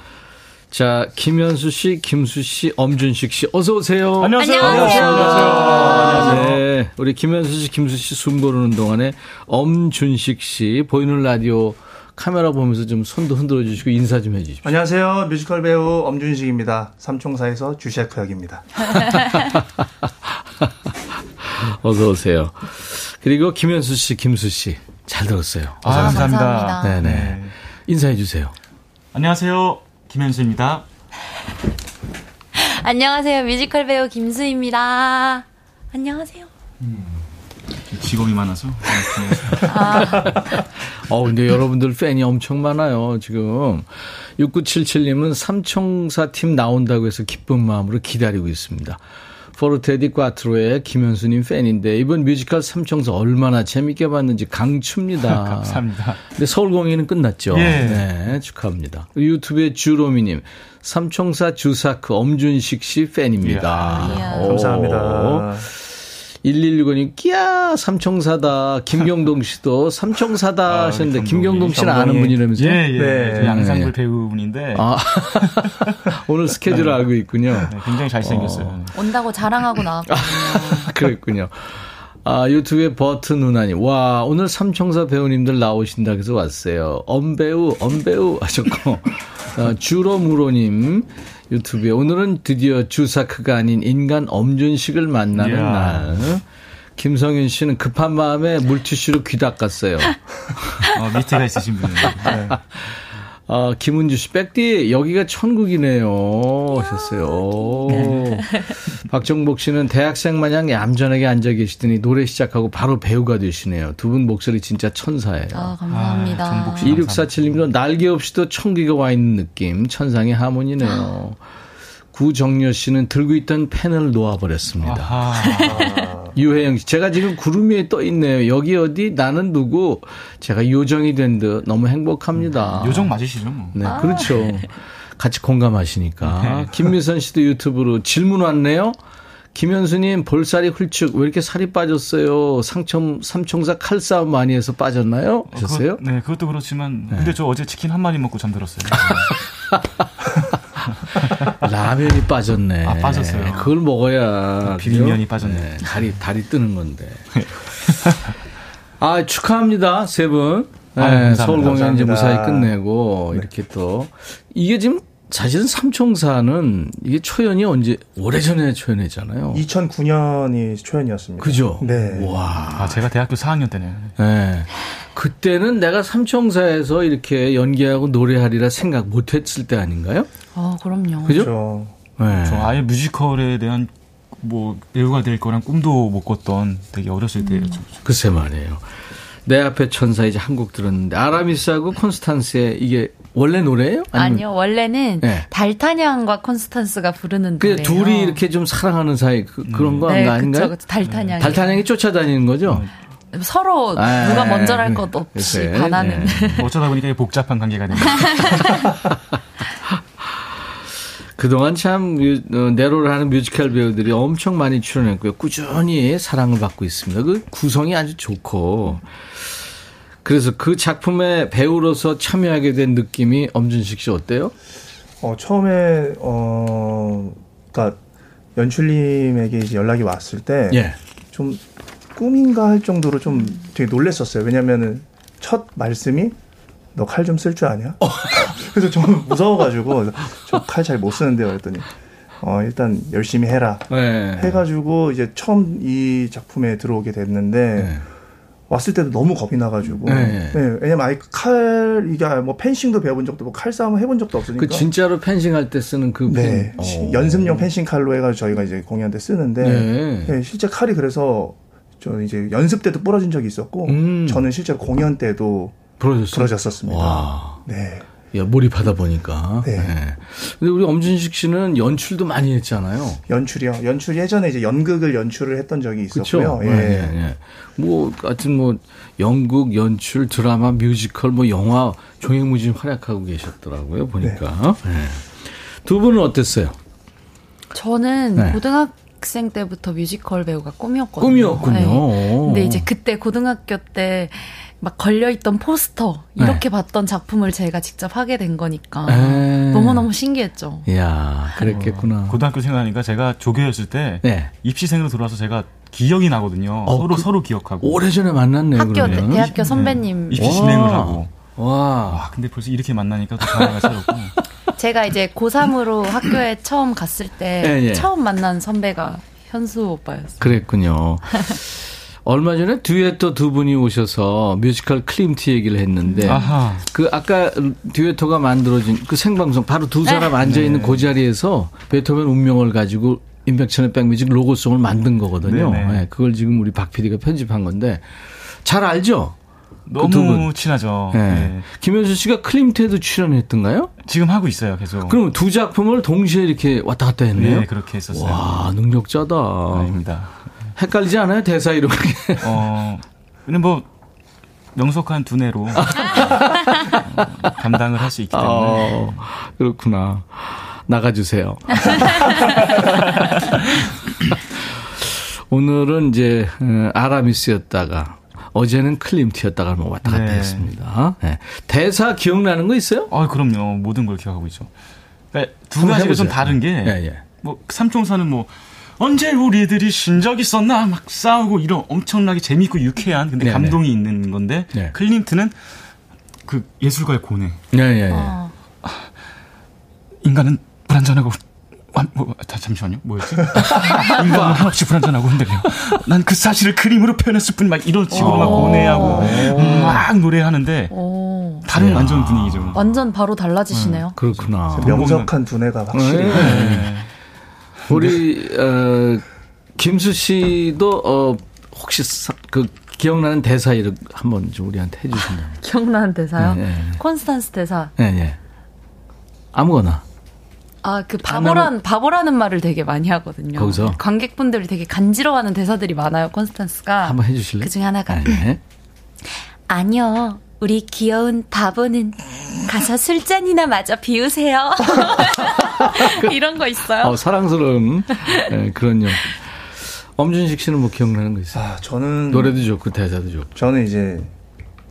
자, 김현수 씨, 김수 씨, 엄준식 씨, 어서 오세요. 안녕하세요. 안녕하세요. 네, 우리 김현수 씨, 김수 씨 숨 고르는 동안에 엄준식 씨 보이는 라디오 카메라 보면서 좀 손도 흔들어 주시고 인사 좀 해주십시오. 안녕하세요. 뮤지컬 배우 엄준식입니다. 삼총사에서 주셰크 역입니다. 어서 오세요. 그리고 김현수 씨, 김수 씨, 잘 들었어요. 아, 감사합니다. 네네. 인사해 주세요. 안녕하세요. 김현수입니다. 안녕하세요 뮤지컬 배우 김수입니다 안녕하세요 직업이 많아서. 어, 근데 여러분들 팬이 엄청 많아요, 지금. 6977님은 삼총사 팀 나온다고 해서 기쁜 마음으로 기다리고 있습니다. 포르테디 꽈트로의 김현수님 팬인데 이번 뮤지컬 삼총사 얼마나 재밌게 봤는지 강추입니다. 감사합니다. 근데 서울 공연은 끝났죠. 예. 네, 축하합니다. 유튜브에 주로미님 삼총사 주사크 엄준식 씨 팬입니다. 이야. 오. 감사합니다. 1165님, 끼야, 삼총사다. 김경동 씨도 삼총사다 아, 하셨는데, 김경동 씨는. 아는 분이라면서요? 예, 예. 네. 저 양상불 네. 배우분인데 아, 오늘 스케줄을 알고 있군요. 네, 굉장히 잘생겼어요. 온다고 자랑하고 나왔거든요. 그랬군요. 아, 유튜브에 버트 누나님. 와, 오늘 삼총사 배우님들 나오신다 그래서 왔어요. 엄배우, 엄배우 하셨고, 어, 주로무로님 유튜브에 오늘은 드디어 주사크가 아닌 인간 엄준식을 만나는 이야. 날. 김성윤 씨는 급한 마음에 물티슈로 귀 닦았어요. 어, 밑에가 있으신 분이에요. 네. 아, 김은주 씨, 백디, 여기가 천국이네요. 하셨어요. 네. 박정복 씨는 대학생 마냥 얌전하게 앉아 계시더니 노래 시작하고 바로 배우가 되시네요. 두 분 목소리 진짜 천사예요. 아, 감사합니다. 2647님도 날개 없이도 청기가 와 있는 느낌. 천상의 하모니네요. 구정려 씨는 들고 있던 펜을 놓아버렸습니다. 유혜영 씨, 제가 지금 구름 위에 떠 있네요. 여기 어디? 나는 누구? 제가 요정이 된 듯 너무 행복합니다. 요정 맞으시죠? 뭐. 네, 그렇죠. 같이 공감하시니까. 김미선 씨도 유튜브로 질문 왔네요. 김현수님 볼살이 훌축 왜 이렇게 살이 빠졌어요? 상청 삼총사 칼싸움 많이 해서 빠졌나요? 하셨어요? 그것, 네, 그것도 그렇지만 근데 저 어제 치킨 한 마리 먹고 잠들었어요. 라면이 빠졌네. 아, 빠졌어요. 그걸 먹어야 비빔면이 그죠? 빠졌네. 네, 다리 다리 뜨는 건데. 아 축하합니다 세 분. 네, 아유, 감사합니다. 서울 공연 이제 감사합니다. 무사히 끝내고 이렇게 또 이게 지금 사실은 삼총사는 이게 초연이 언제 오래전에 초연했잖아요. 2009년이 초연이었습니다. 그죠? 네. 와. 아, 제가 대학교 4학년 때네요. 네. 그때는 내가 삼총사에서 이렇게 연기하고 노래하리라 생각 못 했을 때 아닌가요? 어, 그럼요. 그죠? 그렇죠. 네. 저 아예 뮤지컬에 대한 뭐 배우가 될 거란 꿈도 못 꿨던 되게 어렸을 때였죠. 글쎄 말이에요. 내 앞에 천사 이제 한곡 들었는데 아라미스하고 콘스탄스의 이게 원래 노래예요? 아니면 아니요, 원래는 네. 달타냥과 콘스탄스가 부르는 그 노래예요. 둘이 이렇게 좀 사랑하는 사이 그, 런거 네, 아닌가요? 그쵸, 그쵸. 달타냥. 달타냥이 쫓아다니는 거죠? 서로 아, 누가 네. 먼저랄 것 없이 글쎄, 반하는. 네. 어쩌다 보니까 복잡한 관계가 됩니다. 그동안 참 뮤- 어, 내로를 하는 뮤지컬 배우들이 엄청 많이 출연했고요. 꾸준히 사랑을 받고 있습니다. 그 구성이 아주 좋고. 그래서 그 작품에 배우로서 참여하게 된 느낌이 엄준식 씨 어때요? 어, 처음에 어, 그러니까 연출님에게 이제 연락이 왔을 때좀 예. 꿈인가 할 정도로 좀 되게 놀랬었어요. 왜냐면은 첫 말씀이 너 칼 좀 쓸 줄 아냐? 그래서 좀 무서워가지고 저 칼 잘 못 쓰는데요. 그랬더니 어, 일단 열심히 해라. 네. 해가지고 이제 처음 이 작품에 들어오게 됐는데 왔을 때도 너무 겁이 나가지고 네. 네, 왜냐면 아예 칼 이게 뭐 펜싱도 배워본 적도 없고 칼 싸움 해본 적도 없으니까 그 진짜로 펜싱할 때 쓰는 그 네, 펜. 어. 연습용 펜싱 칼로 해가지고 저희가 이제 공연 때 쓰는데 네. 네, 실제 칼이 그래서 저 이제 연습 때도 부러진 적이 있었고 음. 저는 실제로 공연 때도 부러졌어요? 부러졌었습니다. 와. 네. 야, 몰입하다 보니까. 네. 네. 근데 우리 엄준식 씨는 연출도 많이 했잖아요. 연출이요. 연출 예전에 이제 연극을 연출을 했던 적이. 있었고요. 예. 예. 예. 뭐 하여튼 뭐 연극, 연출, 드라마, 뮤지컬, 뭐 영화 종횡무진 활약하고 계셨더라고요. 보니까. 네. 예. 두 분은 어땠어요? 저는 네. 고등학생 때부터 뮤지컬 배우가 꿈이었거든요. 꿈이었군요. 네. 근데 이제 그때 고등학교 때 막 걸려있던 포스터 이렇게 봤던 작품을 제가 직접 하게 된 거니까 에. 너무너무 신기했죠. 이야, 그랬겠구나. 고등학교 생각하니까 제가 조교였을 때 네. 입시생으로 들어와서 제가 기억이 나거든요. 어, 서로 그- 서로 기억하고. 오래전에 만났네요. 학교 그러면. 대- 대학교 선배님 입시 와. 진행을 하고. 와. 와, 근데 벌써 이렇게 만나니까 또 전화가 새롭고. 제가 이제 고3으로 학교에 처음 갔을 때 예, 예. 처음 만난 선배가 현수 오빠였어요. 그랬군요. 얼마 전에 듀에토 두 분이 오셔서 뮤지컬 클림트 얘기를 했는데 아하. 그 아까 듀에토가 만들어진 그 생방송 바로 두 사람 앉아 있는 네. 그 자리에서 베토벤 운명을 가지고 임백천의 백뮤직 로고송을 만든 거거든요. 네네. 네, 그걸 지금 우리 박 PD가 편집한 건데 잘 알죠? 너무 두 분. 친하죠. 네. 네. 김현수 씨가 클림트에도 출연했던가요? 지금 하고 있어요, 계속. 그럼 두 작품을 동시에 이렇게 왔다 갔다 했네요. 네, 그렇게 했었어요. 와 능력자다. 아닙니다. 헷갈리지 않아요 대사 이런 게? 어, 근데 뭐 명석한 두뇌로 어, 감당을 할 수 있기 때문에 어, 그렇구나. 나가주세요. 오늘은 이제 어, 아라미스였다가 어제는 클림트였다가 뭐 왔다 갔다 네. 했습니다. 네. 대사 기억나는 거 있어요? 아, 그럼요. 모든 걸 기억하고 있죠. 그러니까 두 가지가 좀. 다른 게, 예, 예. 뭐, 삼총사는 뭐, 언제 우리들이 신적 있었나? 막 싸우고 이런 엄청나게 재밌고 유쾌한, 근데 네네. 감동이 있는 건데, 네. 클림트는 그 예술가의 고뇌. 네, 네, 네. 어. 인간은 불완전하고, 완- 뭐, 다, 잠시만요. 뭐였지? 인간은 한없이 불완전하고 흔들려. 난 그 사실을 그림으로 표현했을 뿐, 막 이런 식으로 막 고뇌하고, 막 노래하는데, 오. 다른 야. 완전 분위기죠. 완전 바로 달라지시네요. 그렇구나. 명석한 두뇌가 확실히. 네. 우리 어, 김수 씨도 어, 혹시 사- 그 기억나는 대사 이렇게 한번 좀 우리한테 해주신다면. 기억나는 대사요? 네, 네. 콘스탄스 대사. 예, 예. 아무거나. 아, 그 바보란, 바보라는 말을 되게 많이 하거든요. 거기서? 관객분들이 되게 간지러워하는 대사들이 많아요, 콘스탄스가. 한번 해주실래요? 그 중에 하나가. 네. 아니요. 우리 귀여운 바보는 가서 술잔이나 마저 비우세요. 이런 거 있어요. 어, 사랑스러운 예, 그런 영. 엄준식 씨는 뭐 기억나는 거 있어요? 아, 저는 노래도 좋고 대사도 좋고. 저는 이제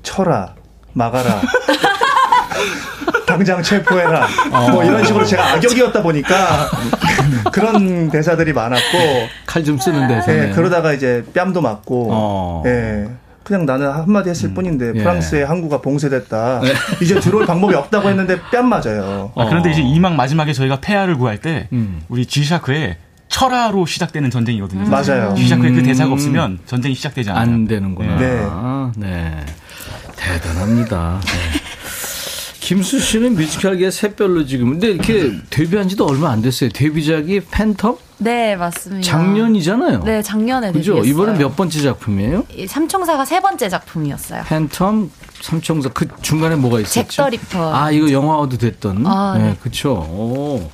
쳐라 막아라 당장 체포해라 뭐 이런 식으로 제가 악역이었다 보니까 그런 대사들이 많았고 칼 좀 쓰는 대사. 예, 그러다가 이제 뺨도 맞고 어. 예. 그냥 나는 한마디 했을 뿐인데 예. 프랑스의 항구가 봉쇄됐다. 이제 들어올 방법이 없다고 했는데 뺨 맞아요. 아, 그런데 이제 이막 마지막에 저희가 폐하를 구할 때 음. 우리 G샤크의 철화로 시작되는 전쟁이거든요. 맞아요. G샤크의 그 음. 대사가 없으면 전쟁이 시작되지 않아요. 안 되는구나. 네. 네. 대단합니다. 네. 김수 씨는 뮤지컬계 샛별로 지금 근데 이렇게 데뷔한 지도 얼마 안 됐어요. 데뷔작이 팬텀? 네, 맞습니다. 작년이잖아요. 네, 작년에 그죠? 데뷔했어요. 이번엔 몇 번째 작품이에요? 이 삼총사가 세 번째 작품이었어요. 팬텀, 삼총사 그 중간에 뭐가 있었죠? 잭더 리퍼. 아, 이거 영화화도 됐던. 아, 네, 네. 그렇죠. 오.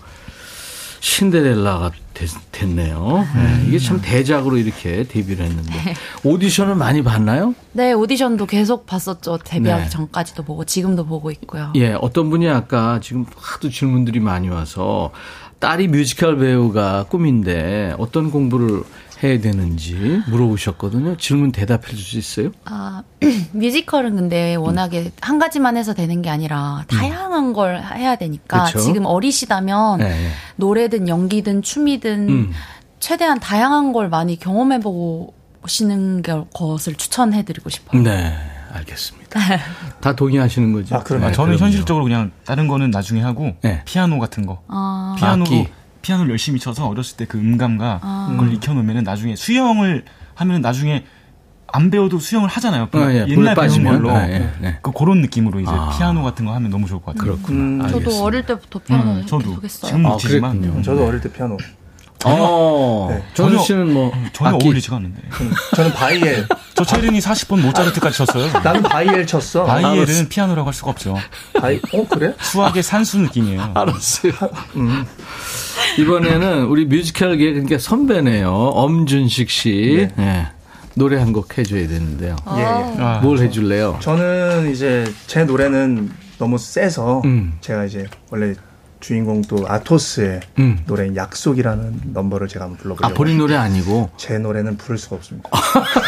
신데렐라가 됐, 네요 이게 참 대작으로 이렇게 데뷔를 했는데 오디션을 많이 봤나요? 네, 오디션도 계속 봤었죠. 데뷔하기 네. 전까지도 보고 지금도 보고 있고요. 예, 어떤 분이 아까 지금 하도 질문들이 많이 와서 딸이 뮤지컬 배우가 꿈인데 어떤 공부를 해야 되는지 물어보셨거든요. 질문 대답해 줄 수 있어요? 아, 뮤지컬은 근데 워낙에 한 가지만 해서 되는 게 아니라 다양한 걸 해야 되니까 그쵸. 지금 어리시다면 네, 네. 노래든 연기든 춤이든 음. 최대한 다양한 걸 많이 경험해 보시는 게- 것을 추천해 드리고 싶어요. 네, 알겠습니다. 다 동의하시는 거죠? 아, 그럼요. 아, 저는 그럼요. 현실적으로 그냥 다른 거는 나중에 하고 네. 피아노 같은 거 아, 피아노로 악기. 피아노를 열심히 쳐서 어렸을 때 그 음감과 아. 그걸 익혀 놓으면 나중에 수영을 하면 나중에 안 배워도 수영을 하잖아요. 어, 예, 옛날 배운. 걸로 아, 예, 네. 그 그런 느낌으로 이제 아. 피아노 같은 거 하면 너무 좋을 것 같아요. 그렇구나. 음, 저도 알겠습니다. 어릴 때부터 피아노 음, 저도. 지금 아, 그랬군요. 저도 어릴 때 피아노. 어, 네. 전우 전혀- 씨는 뭐 전혀 악기? 어울리지가 않는데. 저는 바이엘. 저 체르니 40번 모차르트까지 쳤어요. 나는 바이엘 쳤어. 바이엘은 피아노라고 할 수가 없죠. 바이, 어 그래? 수학의 산수 느낌이에요. 알았어요. 이번에는 우리 뮤지컬계 그러니까 선배네요. 엄준식 씨. 네. 노래 한 곡 해줘야 되는데요. 예, 예. 아, 뭘 해줄래요? 저는 이제 제 노래는 너무 세서 음. 제가 이제 원래 주인공 또 아토스의 음. 노래인 약속이라는 넘버를 제가 한번 아, 불러보려고. 본인 노래 아니고 제 노래는 부를 수가 없습니다.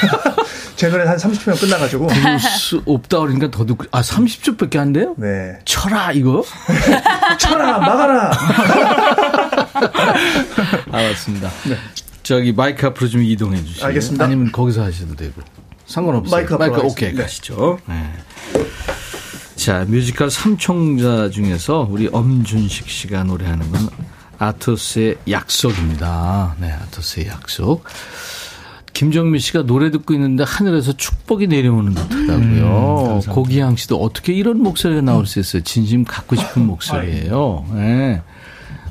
제 노래는 한 30초면 끝나가지고. 부를 수 없다 그러니까 더 듣고 아 30초밖에 안 돼요? 네. 쳐라 이거? 쳐라 막아라. 알았습니다. 저기 마이크 앞으로 좀 이동해 주시죠. 알겠습니다. 아니면 거기서 하셔도 되고 상관없어요. 마이크 앞으로 오케이 하겠습니다. 가시죠. 네. 자 뮤지컬 삼총자 중에서 우리 엄준식 씨가 노래하는 건 아토스의 약속입니다. 네, 아토스의 약속. 김정민 씨가 노래 듣고 있는데 하늘에서 축복이 내려오는 듯하다고요. 고기양 씨도 어떻게 이런 목소리가 나올 수 있어요? 진심 갖고 싶은 목소리예요. 네.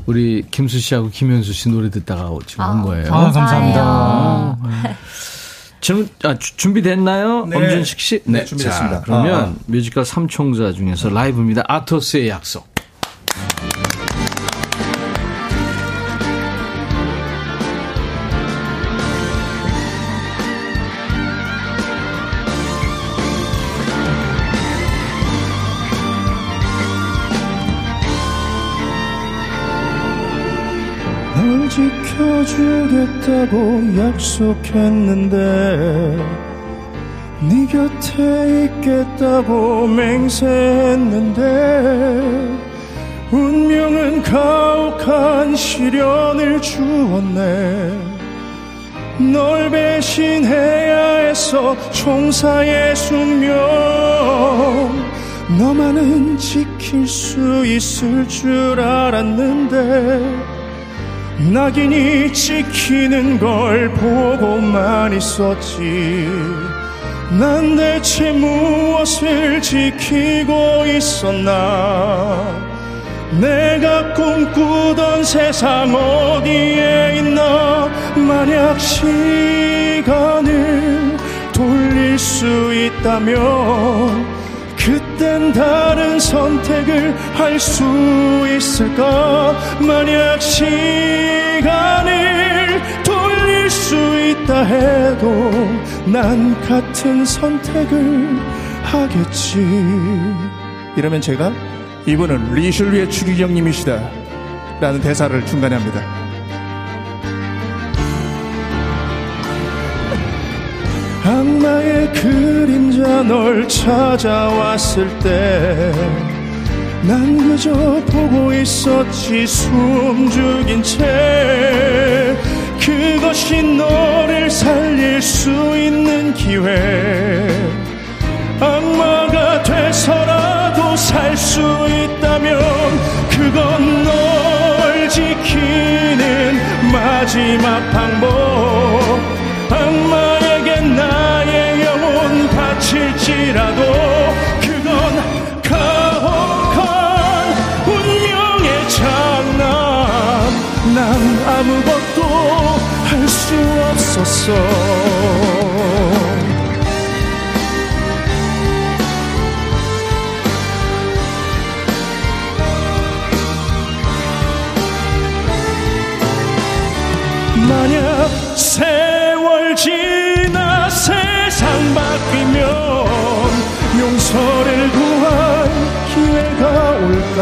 우리 김수 씨하고 김현수 씨 노래 듣다가 지금 온 거예요. 아, 감사합니다. 감사해요. 질문 아, 주- 준비됐나요? 네. 엄준식 씨? 네, 준비됐습니다. 자, 그러면 아, 아. 뮤지컬 삼총자 중에서 라이브입니다. 아토스의 약속. 주겠다고 약속했는데 네 곁에 있겠다고 맹세했는데 운명은 가혹한 시련을 주었네. 널 배신해야 해서 총사의 숙명. 너만은 지킬 수 있을 줄 알았는데 낙인이 찍히는 걸 보고만 있었지. 난 대체 무엇을 지키고 있었나? 내가 꿈꾸던 세상 어디에 있나? 만약 시간을 돌릴 수 있다면 그땐 다른 선택을 할 수 있을까? 만약 시간을 돌릴 수 있다 해도 난 같은 선택을 하겠지. 이러면 제가 이분은 리슐리의 추기경님이시다. 라는 대사를 중간에 합니다. 그림자 널 찾아왔을 때 난 그저 보고 있었지 숨죽인 채 그것이 너를 살릴 수 있는 기회. 악마가 돼서라도 살 수 있다면 그건 널 지키는 마지막 방법. 악마 바칠지라도 그건 가혹한 운명의 장난. 난 아무것도 할 수 없었어 용서를 구할 기회가 올까?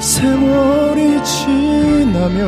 세월이 지나면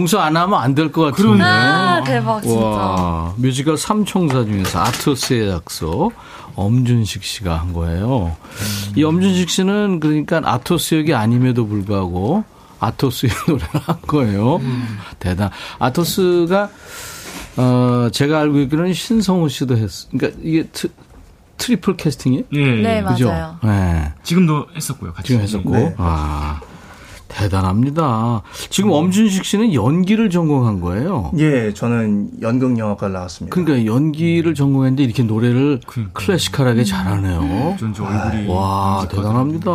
용서 안 하면 안 될 것 같은데. 아, 대박, 진짜. 와, 뮤지컬 삼총사 중에서 아토스의 약속 엄준식 씨가 한 거예요. 이 엄준식 씨는 그러니까 아토스 역이 아님에도 불구하고 아토스의 노래를 한 거예요. 대단. 아토스가 어 제가 알고 있기로는 신성우 씨도 했어. 그러니까 이게 트, 트리플 캐스팅이에요? 예. 네, 그죠? 맞아요. 네. 지금도 했었고요. 같이. 지금 했었고. 네. 아. 대단합니다. 지금 엄준식 씨는 연기를 전공한 거예요. 예, 저는 연극 영화과를 나왔습니다. 그러니까 연기를 전공했는데 이렇게 노래를 클래시컬하게 잘하네요. 전저 얼굴이. 와 대단합니다.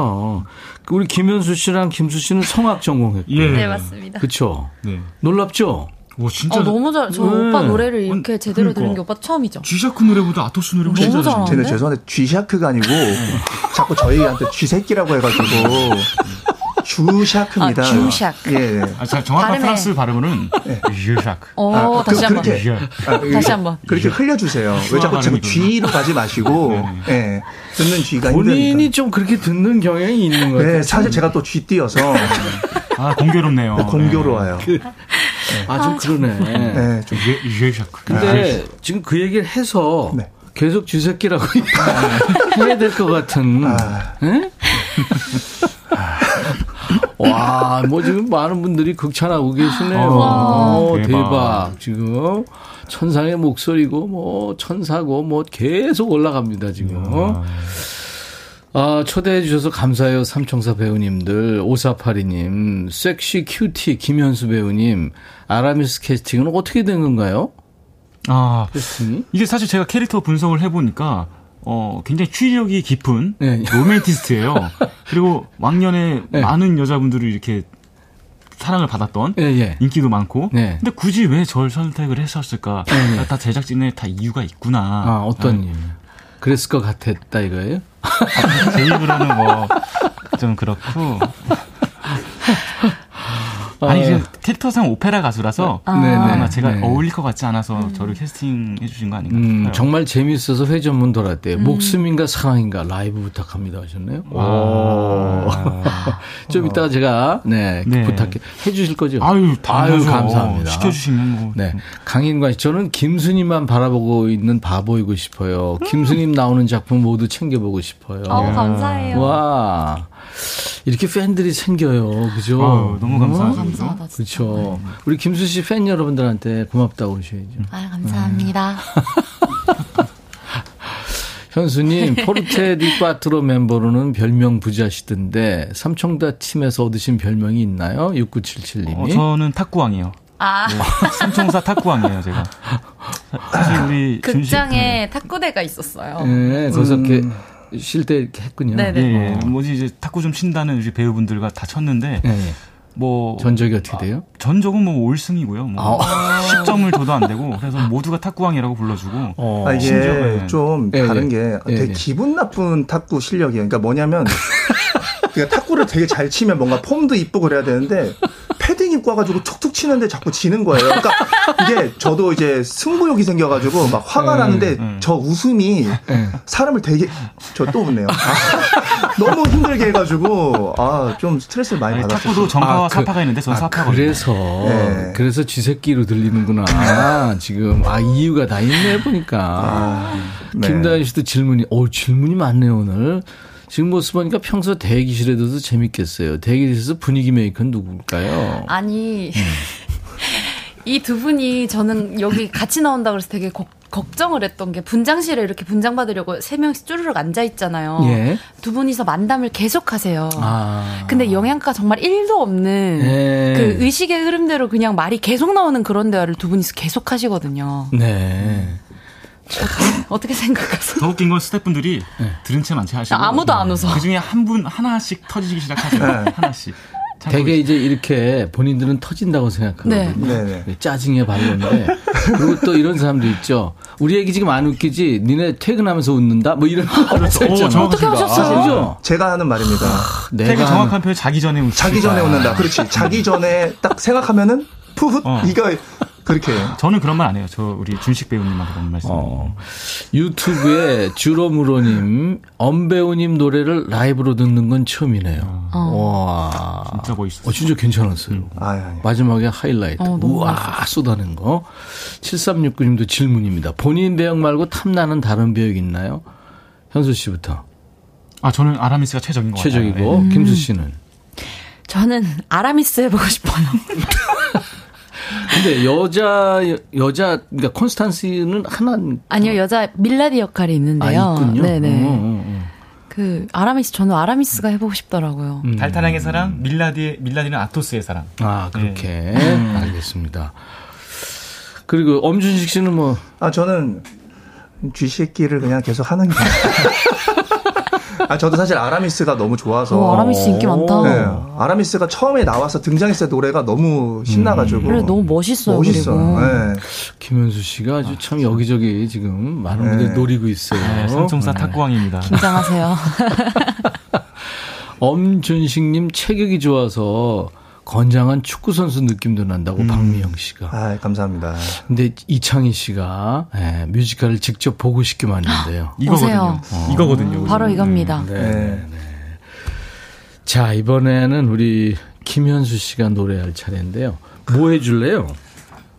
우리 김현수 씨랑 김수 씨는 성악 전공했고, 예. 네, 맞습니다. 그쵸? 네. 놀랍죠? 와, 진짜. 어, 너무 잘, 저 네. 오빠 노래를 이렇게 제대로 그러니까. 들은 게 오빠 처음이죠? 쥐샤크 노래보다 아토스 노래 훨씬. 잘하는데? 쟤는 죄송한데 쥐샤크가 아니고 자꾸 저희한테 쥐새끼라고 해가지고 주샤크입니다. 아, 주샤크. 예. 아, 자, 정확한 발음에- 프랑스 발음은 쥐샤크. 어, 아, 그- 다시 한 번. 그렇게- 아, 다시 한 번. 그렇게 흘려주세요. 왜 자꾸 발음이구나. 쥐로 가지 마시고 예. 듣는 쥐가 본인이 힘드니까. 좀 그렇게 듣는 경향이 있는 것 같아요. 네, 사실 제가 또 쥐띠여서 아, 공교롭네요. 공교로워요. 아, 좀 그러네. 네, 좀 쥐- 쥐샤크. 근데 지금 그 얘기를 해서 네. 계속 쥐새끼라고 해야 될 것 같은. 아. 예? 와, 뭐 지금 많은 분들이 극찬하고 계시네요. 와. 오, 대박. 대박. 지금 천상의 목소리고 뭐 천사고 뭐 계속 올라갑니다, 지금. 아, 초대해 주셔서 감사해요. 삼총사 배우님들. 5482님, 섹시 큐티 김현수 배우님, 아라미스 캐스팅은 어떻게 된 건가요? 아, 캐스팅이? 이게 사실 제가 캐릭터 분석을 해보니까, 어, 굉장히 추리력이 깊은 네. 로맨티스트예요. 그리고 왕년에 네. 많은 여자분들이 이렇게 사랑을 받았던 예, 예. 인기도 많고. 네. 근데 굳이 왜 절 선택을 했었을까? 네, 네. 다 제작진에 다 이유가 있구나. 아, 어떤 일? 그랬을 것 같았다 이거예요? 제 입으로는 뭐, 좀 그렇고. 아니 이제 캐릭터상 오페라 가수라서 아. 네네. 아마 제가 네. 어울릴 것 같지 않아서 저를 캐스팅해 주신 거 아닌가 음. 정말 재밌어서 회전문 돌았대요. 목숨인가 사랑인가 라이브 부탁합니다 하셨네요. 오. 좀 이따가 제가 네, 네. 부탁해 해주실 거죠? 아유, 당연하죠. 감사합니다. 시켜주시면 뭐. 네, 강인관 씨 저는 김수님만 바라보고 있는 바보이고 싶어요. 김수님 나오는 작품 모두 챙겨보고 싶어요. 어, 감사해요. 와. 이렇게 팬들이 생겨요. 그죠? 아유, 너무 감사하죠. 감사하다, 진짜. 그렇죠. 우리 김수 씨 팬 여러분들한테 고맙다고 하셔야죠. 아, 감사합니다. 현수님, 포르테 디파트로 멤버로는 별명 부자시던데, 삼총다 팀에서 얻으신 별명이 있나요? 6977님이. 어, 저는 탁구왕이에요. 아, 삼총사 탁구왕이에요, 제가. 사실 우리 극장에 탁구대가 있었어요. 네, 거기서 이렇게 쉴때 이렇게 했군요. 네네. 예, 예. 뭐지 이제 탁구 좀 친다는 우리 배우분들과 다 쳤는데 예, 예. 뭐 전적이 어떻게 돼요? 전적은 뭐 올승이고요. 뭐 아. 10점을 줘도 안 되고 그래서 모두가 탁구왕이라고 불러주고 어. 아, 이게 심지어, 좀 예, 다른 예. 게 예, 되게 예. 기분 나쁜 탁구 실력이에요. 그러니까 뭐냐면 그러니까 탁구를 되게 잘 치면 뭔가 폼도 이쁘고 그래야 되는데 패딩 입고 와가지고 툭툭 치는데 자꾸 지는 거예요. 그러니까 이게 저도 이제 승부욕이 생겨가지고 막 화가 음, 나는데 음. 저 웃음이 예. 사람을 되게 저 또 웃네요. 아, 너무 힘들게 해가지고 아 좀 스트레스를 많이 받았어요. 탁구도 정파와 아, 그- 사파가 있는데 저는 아, 사파거든요. 그래서, 네. 그래서 쥐새끼로 들리는구나. 지금, 아, 이유가 다 있네, 보니까. 네. 김다현 씨도 질문이, 어 질문이 많네요, 오늘. 지금 모습 보니까 평소 대기실에도 재밌겠어요. 대기실에서 분위기 메이커는 누굴까요? 아니, 음. 이두 분이 저는 여기 같이 나온다 그래서 되게 걱- 걱정을 했던 게 분장실에 이렇게 분장 받으려고 세 명씩 쭈르륵 앉아 있잖아요. 예. 두 분이서 만담을 계속 하세요. 아. 근데 영양가 정말 1도 없는 예. 그 의식의 흐름대로 그냥 말이 계속 나오는 그런 대화를 두 분이서 계속 하시거든요. 네. 어떻게 생각하세요? 더 웃긴 건 스태프분들이 들은 채 만채 하시고 아무도 안 웃어. 그 중에 한 분 하나씩 터지기 시작하세요. 하나씩. 참 되게 이제 이렇게 본인들은 터진다고 생각하거든요. 네. 네네. 짜증에 발렸는데 그리고 또 이런 사람도 있죠. 우리 얘기 지금 안 웃기지? 니네 퇴근하면서 웃는다? 뭐 이런 거 그렇죠. 오, 있잖아. 어떻게 하셨어요? 그죠? 제가 하는 말입니다. 내가 되게 정확한 표현 자기 전에 웃 자기 전에 웃는다. 그렇지. 자기 전에 딱 생각하면은 푸훗 어. 이거 그렇게 해요. 저는 그런 말 안 해요. 저 우리 준식 배우님만 그런 말씀. 어, 유튜브에 주로무로님, 엄배우님 노래를 라이브로 듣는 건 처음이네요. 와. 진짜 멋있었어요. 어, 진짜 괜찮았어요. 아, 아니. 마지막에 하이라이트. 어, 우와, 쏟아낸 거. 7369님도 질문입니다. 본인 배역 말고 탐나는 다른 배역 있나요? 현수 씨부터. 아 저는 아라미스가 최적인 것 같아요. 최적이고, 네. 김수 씨는. 저는 아라미스 해보고 싶어요. 근데 여자, 여자, 그러니까 콘스탄스는 하나. 아니요, 여자 밀라디 역할이 아, 있는데요. 있군요. 네네. 어, 어, 어. 그 아라미스 저는 아라미스가 해보고 싶더라고요. 음. 달타랑의 사랑, 밀라디 밀라디는 아토스의 사랑. 아, 그렇게. 네. 알겠습니다. 그리고 엄준식 씨는 뭐, 아 저는 쥐새끼를 그냥 계속 하는 게. 아 저도 사실 아라미스가 너무 좋아서. 어, 아라미스 인기 많다. 네, 아라미스가 처음에 나와서 등장했을 때 노래가 너무 신나가지고. 그래 너무 멋있어요. 멋있어. 네. 김현수 씨가 아주 참 여기저기 지금 많은 네. 분들이 노리고 있어요. 네, 삼총사 네. 탁구왕입니다. 긴장하세요. 엄준식님 체격이 좋아서 건장한 축구 선수 느낌도 난다고 박미영 씨가. 아 감사합니다. 근데 이창희 씨가 예, 뮤지컬을 직접 보고 싶게 만든대요. 이거거든요. 오세요. 이거거든요. 바로 이겁니다. 네. 네. 네. 자 이번에는 우리 김현수 씨가 노래할 차례인데요. 뭐 해줄래요?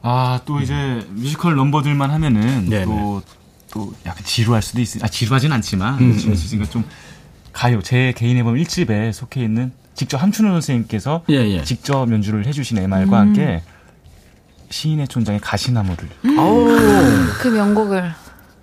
아, 또 이제 뮤지컬 넘버들만 하면은 네네. 또, 또 약간 지루할 수도 있으, 아, 지루하진 않지만, 음, 그러니까 좀 가요. 제 개인 앨범 1집에 속해 있는 직접 함춘호 선생님께서 예, 예. 직접 연주를 해주신 MR과 함께 시인과 촌장의 가시나무를. 아우 그 명곡을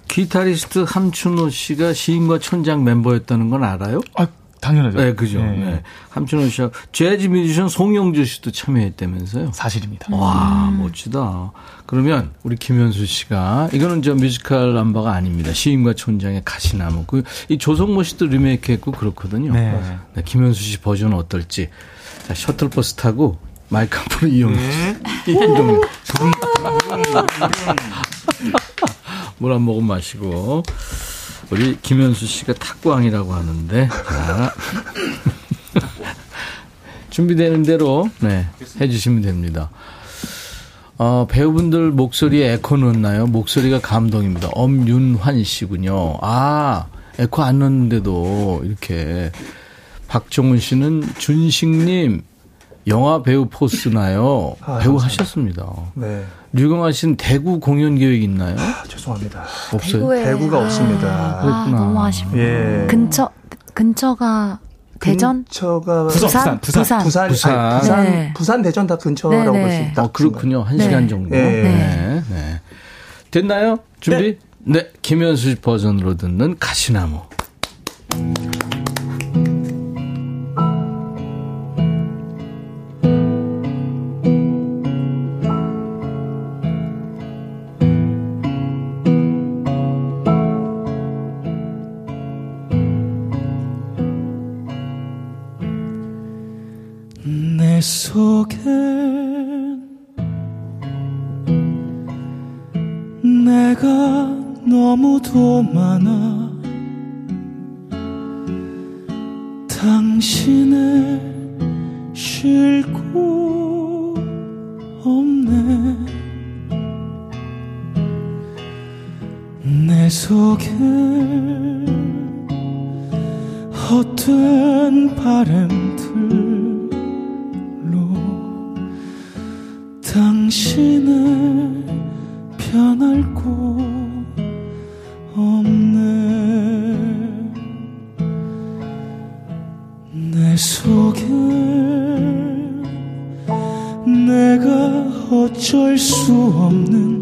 기타리스트 함춘호 씨가 시인과 촌장 멤버였다는 건 알아요? 아, 당연하죠. 네, 그죠. 네. 네. 함춘호 씨하고 재즈 뮤지션 송영주 씨도 참여했다면서요? 사실입니다. 와, 멋지다. 그러면 우리 김현수 씨가 이거는 저 뮤지컬 남바가 아닙니다. 시인과 촌장의 가시나무. 그 이 조성모 씨도 리메이크했고 그렇거든요. 네. 네, 김현수 씨 버전 어떨지. 자, 셔틀버스 타고 마이크 앞으로 이용해 주세요. 이동. 물한 모금 마시고 우리 김현수 씨가 탁구왕이라고 하는데 자. 준비되는 대로 네 해주시면 됩니다. 어, 배우분들 목소리에 에코 넣나요? 목소리가 감동입니다. 엄윤환 씨군요. 아, 에코 안 넣는데도 이렇게. 박종훈 씨는 준식님, 영화 배우 포스나요? 아, 배우 감사합니다. 하셨습니다. 네. 류경아 씨는 대구 공연 계획 있나요? 아, 죄송합니다. 없어요. 대구에- 대구가 아, 없습니다. 아. 너무 아쉽다. 예. 근처 근처가 대전? 근처가 부산, 부산, 부산. 부산, 부산. 아니, 부산, 네. 부산, 대전 다 근처라고 네, 볼 네. 수 있다. 어, 그렇군요. 한 네. 시간 정도. 예. 네. 네. 됐나요? 준비? 네. 김현수 씨 버전으로 듣는 가시나무. 내 내가 너무도 많아. 당신을 쉴고 없네. 내 속엔 헛된 바람들로 당신을 변할 곳 없네. 내 속에 내가 어쩔 수 없는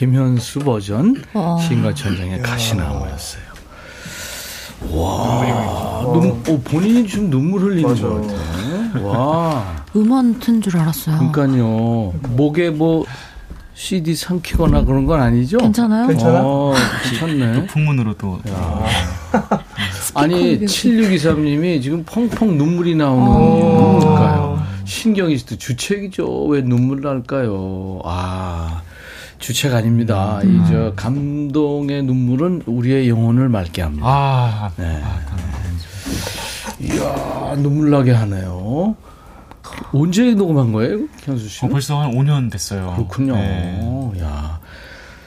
김현수 버전 신과 천장의 가시나무였어요. 와, 눈, 어, 본인이 지금 눈물 흘리는 것 같아. 와, 음원 튼 줄 알았어요. 그러니까요. 목에 뭐 CD 삼키거나 그런 건 아니죠? 괜찮아요? 괜찮아? 어, 괜찮네. 풍문으로 또 아니, 7623님이 지금 펑펑 눈물이 나오는 이유는 뭘까요? 신경이 또 주책이죠. 왜 눈물 날까요? 아, 주책 아닙니다. 이저 감동의 눈물은 우리의 영혼을 맑게 합니다. 아, 네. 이야, 눈물 나게 하네요. 언제 녹음한 거예요, 현수 씨? 어, 벌써 한 5년 됐어요. 그렇군요. 네. 야.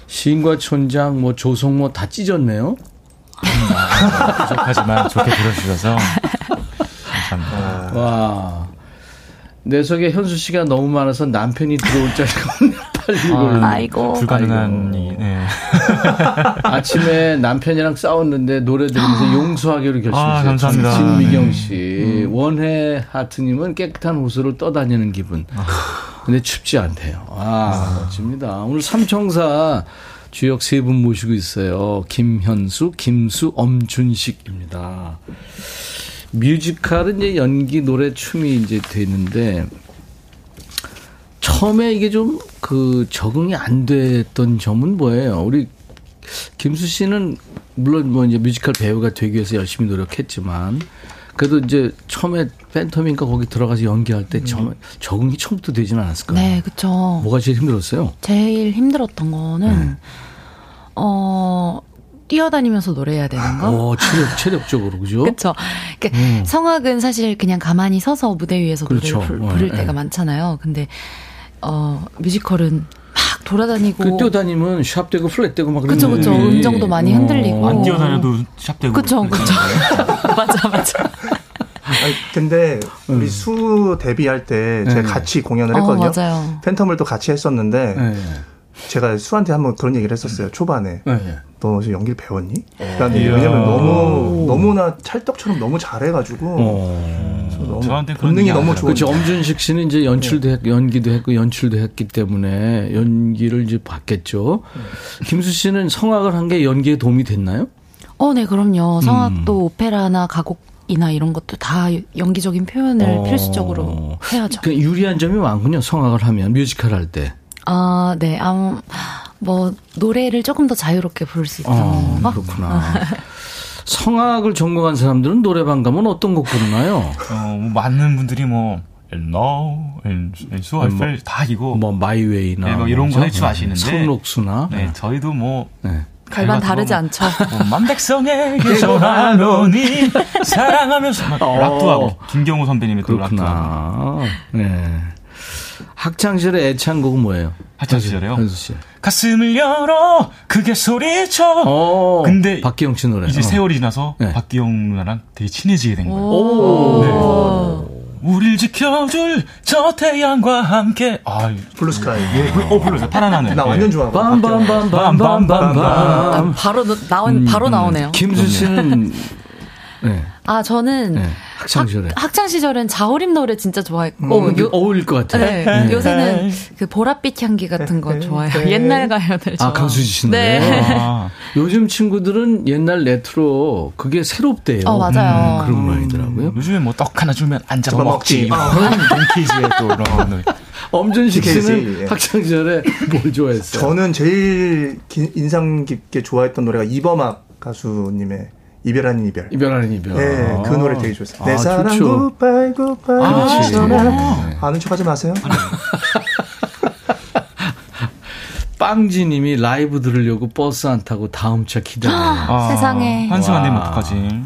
시인과 촌장, 뭐 조성모 다 찢었네요. 부족하지만 좋게 들어주셔서 감사합니다. 와. 내 속에 현수 씨가 너무 많아서 남편이 들어올 자리가 없네. 빨리 이걸. 아이고. 불가능한 이 네. 아침에 남편이랑 싸웠는데 노래 들으면서 용서하기로 결심했어요. 아, 감사합니다. 진미경 네. 씨. 원해 하트님은 깨끗한 호수로 떠다니는 기분. 근데 춥지 않대요. 아, 멋집니다. 오늘 삼청사 주역 세 분 모시고 있어요. 김현수, 김수, 엄준식입니다. 뮤지컬은 이제 연기, 노래, 춤이 이제 되는데 처음에 이게 좀 그 적응이 안 됐던 점은 뭐예요? 우리 김수 씨는 물론 뭐 이제 뮤지컬 배우가 되기 위해서 열심히 노력했지만 그래도 이제 처음에 팬텀인가 거기 들어가서 연기할 때 처음에 적응이 처음부터 되진 않았을까요? 네, 그쵸. 뭐가 제일 힘들었어요? 제일 힘들었던 거는, 네. 어, 뛰어다니면서 노래해야 되는 거. 어, 체력, 체력적으로, 그죠? 그쵸. 그러니까 성악은 사실 그냥 가만히 서서 무대 위에서 음. 그렇죠. 노래를 부를 예. 때가 많잖아요. 근데, 어, 뮤지컬은 막 돌아다니고. 그 뛰어다니면 샵 되고 플랫 되고 막 그쵸. 느낌이. 음정도 많이 흔들리고. 안 뛰어다녀도 샵 되고 그쵸, 그쵸. 맞아, 맞아. 아니, 근데 우리 수 데뷔할 때 제가 네. 같이 공연을 어, 했거든요. 맞아요. 팬텀을 또 같이 했었는데 네. 제가 수한테 한번 그런 얘기를 했었어요. 초반에 네. 너 지금 연기를 배웠니? 얘기. 왜냐면 너무 너무나 찰떡처럼 너무 잘해가지고 어. 너무 저한테 그런 본능이 얘기 너무 안 좋은. 그렇죠. 엄준식 씨는 이제 연출도 했고 연기도 했고 연출도 했기 때문에 연기를 이제 봤겠죠. 김수 씨는 성악을 한 게 연기에 도움이 됐나요? 어, 네, 그럼요. 성악도 음. 오페라나 가곡 이나 이런 것도 다 연기적인 표현을 어. 필수적으로 해야죠. 그 유리한 점이 많군요. 성악을 하면 뮤지컬 할 때. 아, 네. 아무, 뭐, 노래를 조금 더 자유롭게 부를 수 있다는 어, 거? 그렇구나. 성악을 전공한 사람들은 노래방 가면 어떤 곡 부르나요? 어, 뭐 많은 분들이 뭐 No, So I 뭐, Fell 다 이거 뭐 마이웨이나 네, 뭐 이런 거 해주 아시는데. 성록수나 네, 저희도 뭐 네. 별반 다르지 않죠. 뭐 만백성에게 전하노니 사랑하면서 막 어. 락도 하고 김경호 선배님의 또 락도 하고. 네. 학창 시절의 애창곡은 뭐예요? 학창 시절에요? 현수 씨. 가슴을 열어 크게 소리쳐 어. 근데 박기영 씨 노래. 이제 어. 세월이 지나서 네. 박기영 누나랑 되게 친해지게 된 거예요. 오. 우릴 지켜줄 저 태양과 함께 아 Blue Sky. 예, 불, 어 불렀어요 파란 하늘 나 예. 완전 좋아하고. 빰빰빰빰빰빰빰. 아, 바로, 나- 나온, 바로 나오네요. 김수 씨는 네. 아, 저는 네. 학창 시절에. 학창 시절엔 자우림 노래 진짜 좋아했고 어, 요, 어울릴 것 같아요. 네, 네. 요새는 그 보랏빛 향기 같은 거 좋아해요. 옛날 가요들 좋아. 아, 강수지 씨 노래. 네. 아, 요즘 친구들은 옛날 레트로 그게 새롭대요. 어, 맞아요. 음, 그런 말이더라고요. 요즘에 뭐 떡 하나 주면 안 잡아 잡아 먹지. 먹지. 아, 몽키즈의 또 이런 노래. 엄준식 씨는 예. 학창 시절에 뭘 좋아했어요? 저는 제일 기- 인상 깊게 좋아했던 노래가 이범학 가수님의 이별 아닌 이별. 이별하는 이별. 네, 그 노래 되게. 내 아, 사랑 좋죠. 굿바이 굿바이. 아, 그렇지. 떠나. 네. 아는 척하지 마세요. 빵지님이 라이브 들으려고 버스 안 타고 다음 차 기다려요. 아, 세상에. 한승환 님 와. 어떡하지?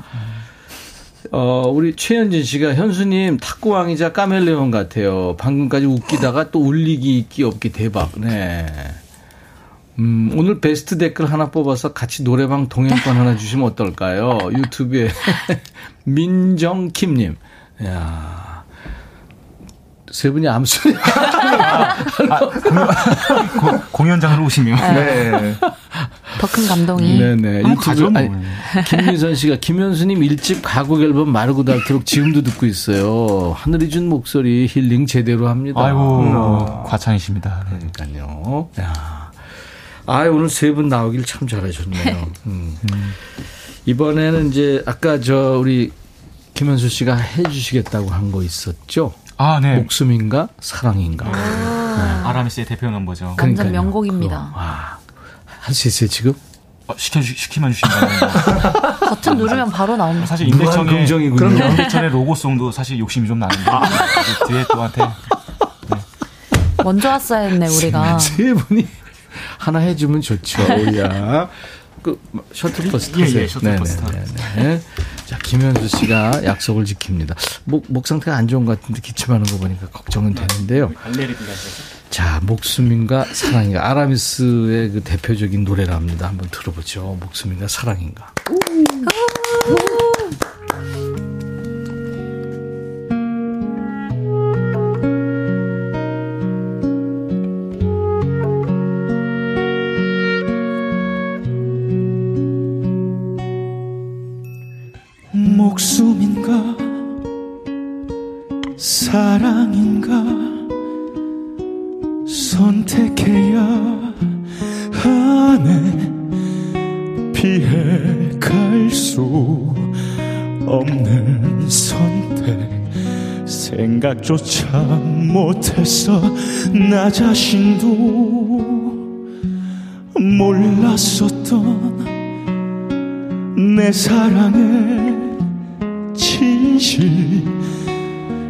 어, 우리 최현진 씨가 현수님 탁구왕이자 까멜레온 같아요. 방금까지 웃기다가 또 울리기 있기 없기 대박. 네. 음, 오늘 베스트 댓글 하나 뽑아서 같이 노래방 동행권 하나 주시면 어떨까요? 유튜브에 민정킴님. 야. 세 분이 암소리. 고- 공연장으로 오시면. 네. 더 큰 감동이. 네네. 한번 가죠, 뭐. 김미선 씨가 김현수님 일집 가곡 앨범 마르고 닳도록 지금도 듣고 있어요. 하늘이 준 목소리 힐링 제대로 합니다. 아이고, 음. 과찬이십니다. 네. 그러니까요. 야. 아, 오늘 세 분 나오길 참 잘하셨네요. 음. 이번에는 이제 아까 저 우리 김현수 씨가 해주시겠다고 한 거 있었죠? 아, 네. 목숨인가 사랑인가. 아라미스의 대표 넘버죠. 완전. 명곡입니다. 그거. 와, 할 수 있어요 지금? 어, 시켜, 시키면 주신다는 거. 버튼 누르면 바로 나옵니다. 사실 임백천의, 긍정이군요. 임백천의 로고송도 사실 욕심이 좀 나는데. 그 뒤에 또한테. 먼저 왔어야 했네 우리가. 세 분이 하나 해주면 좋죠. 야. 그 셔틀버스 예, 타세요. 예, 셔틀버스 네네네. 자 김현수 씨가 약속을 지킵니다. 목, 목 상태가 안 좋은 것 같은데 기침하는 거 보니까 걱정은 되는데요. 자 목숨인가 사랑인가 아라미스의 그 대표적인 노래랍니다. 한번 들어보죠. 목숨인가 사랑인가. 피해갈 수 없는 선택. 생각조차 못했어 나 자신도 몰랐었던 내 사랑의 진실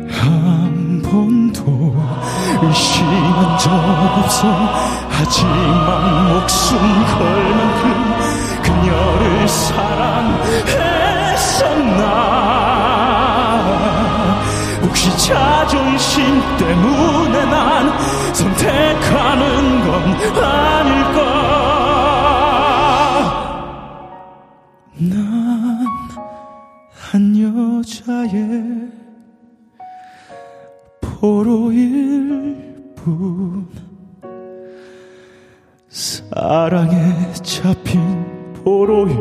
한 번도 의심한 적 없어. 하지만 목숨 걸 만큼 그녀를 사랑했었나? 혹시 자존심 때문에 난 선택하는 건 아닐까? 난 한 여자의 포로일 뿐. 사랑에 잡힌 포로일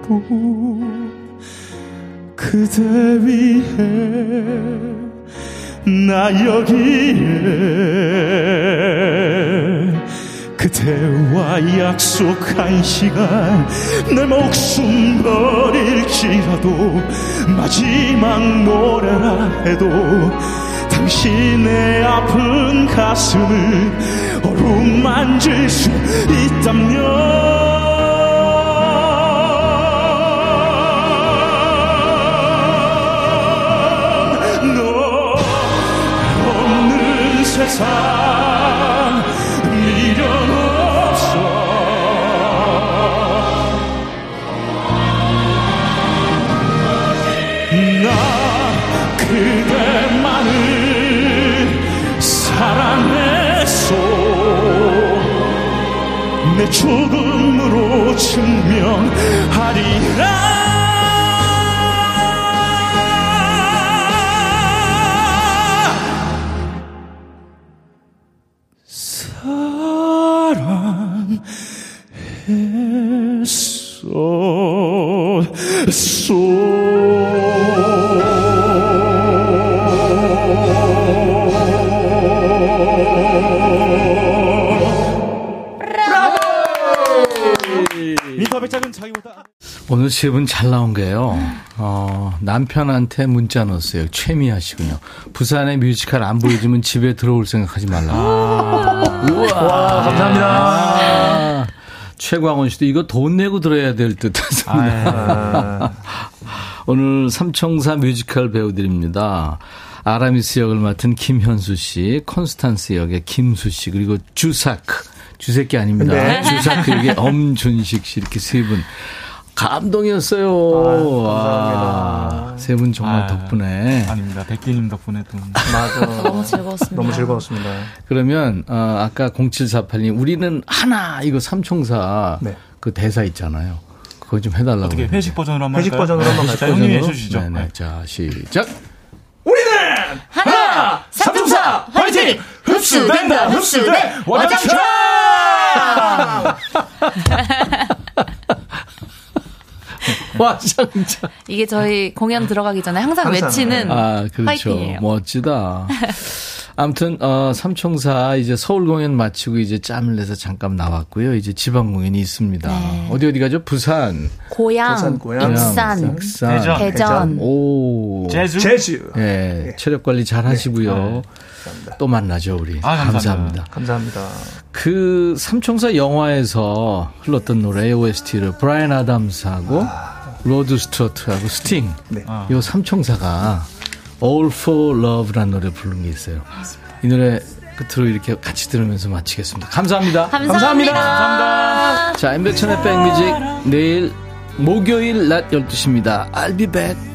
뿐 그대 위해 나 여기에 그대와 약속한 시간 내 목숨 버릴지라도 마지막 노래라 해도 당신의 아픈 가슴을 어루만질 수 있다면 세상 미련 없어 나 그대만을 사랑했소 내 죽음으로 증명하리라 오늘 시집은 잘 나온 게요. 어, 남편한테 문자 넣었어요. 최미아 씨군요. 부산의 뮤지컬 안 보여주면 집에 들어올 생각하지 말라. 아~ 우와. 와, 감사합니다. 아. 아, 최광원 씨도 이거 돈 내고 들어야 될 듯 했습니다. 오늘 삼총사 뮤지컬 배우들입니다. 아라미스 역을 맡은 김현수 씨, 콘스탄스 역의 김수 씨, 그리고 쥬샤크. 주새끼 아닙니다. 네. 주사크 역의 엄준식 씨 이렇게 세 분. 감동이었어요. 감사합니다. 세 분 정말 아, 덕분에. 아닙니다. 백기님 덕분에 또. 맞아. 너무 즐거웠습니다. 너무 즐거웠습니다. 그러면 어, 아까 0748님 우리는 하나 이거 삼총사 네. 그 대사 있잖아요. 그거 좀 해달라고. 어떻게. 회식 버전으로 한번 회식 할까요? 버전으로 한번 자, 갈까요? 형님이 버전으로? 해주시죠. 네네. 네. 자 시작. 하나, 삼총사 화이팅! 흡수된다, 흡수돼! 와장창! 와장창. 이게 저희 공연 들어가기 전에 항상, 항상. 외치는 아 그렇죠. 화이팅이에요. 멋지다. 아무튼 어 삼총사 이제 서울 공연 마치고 이제 짬을 내서 잠깐 나왔고요. 이제 지방 공연이 있습니다. 네. 어디 어디 가죠? 부산, 고향, 부산, 고향, 익산, 익산, 대전. 대전. 오, 재즈. 재즈. 예, 체력 관리 잘 하시고요. 또 만나죠 우리. 아, 감사합니다. 감사합니다. 그 삼총사 영화에서 흘렀던 노래 OST를 브라이언 아담스하고 로드 스튜어트하고 스팅 네. 아. 요 삼총사가 All for Love라는 노래 부른 게 있어요. 이 노래 끝으로 이렇게 같이 들으면서 마치겠습니다. 감사합니다. 감사합니다. 자, 임백천의 백뮤직 내일 목요일 낮 12시입니다. I'll be back.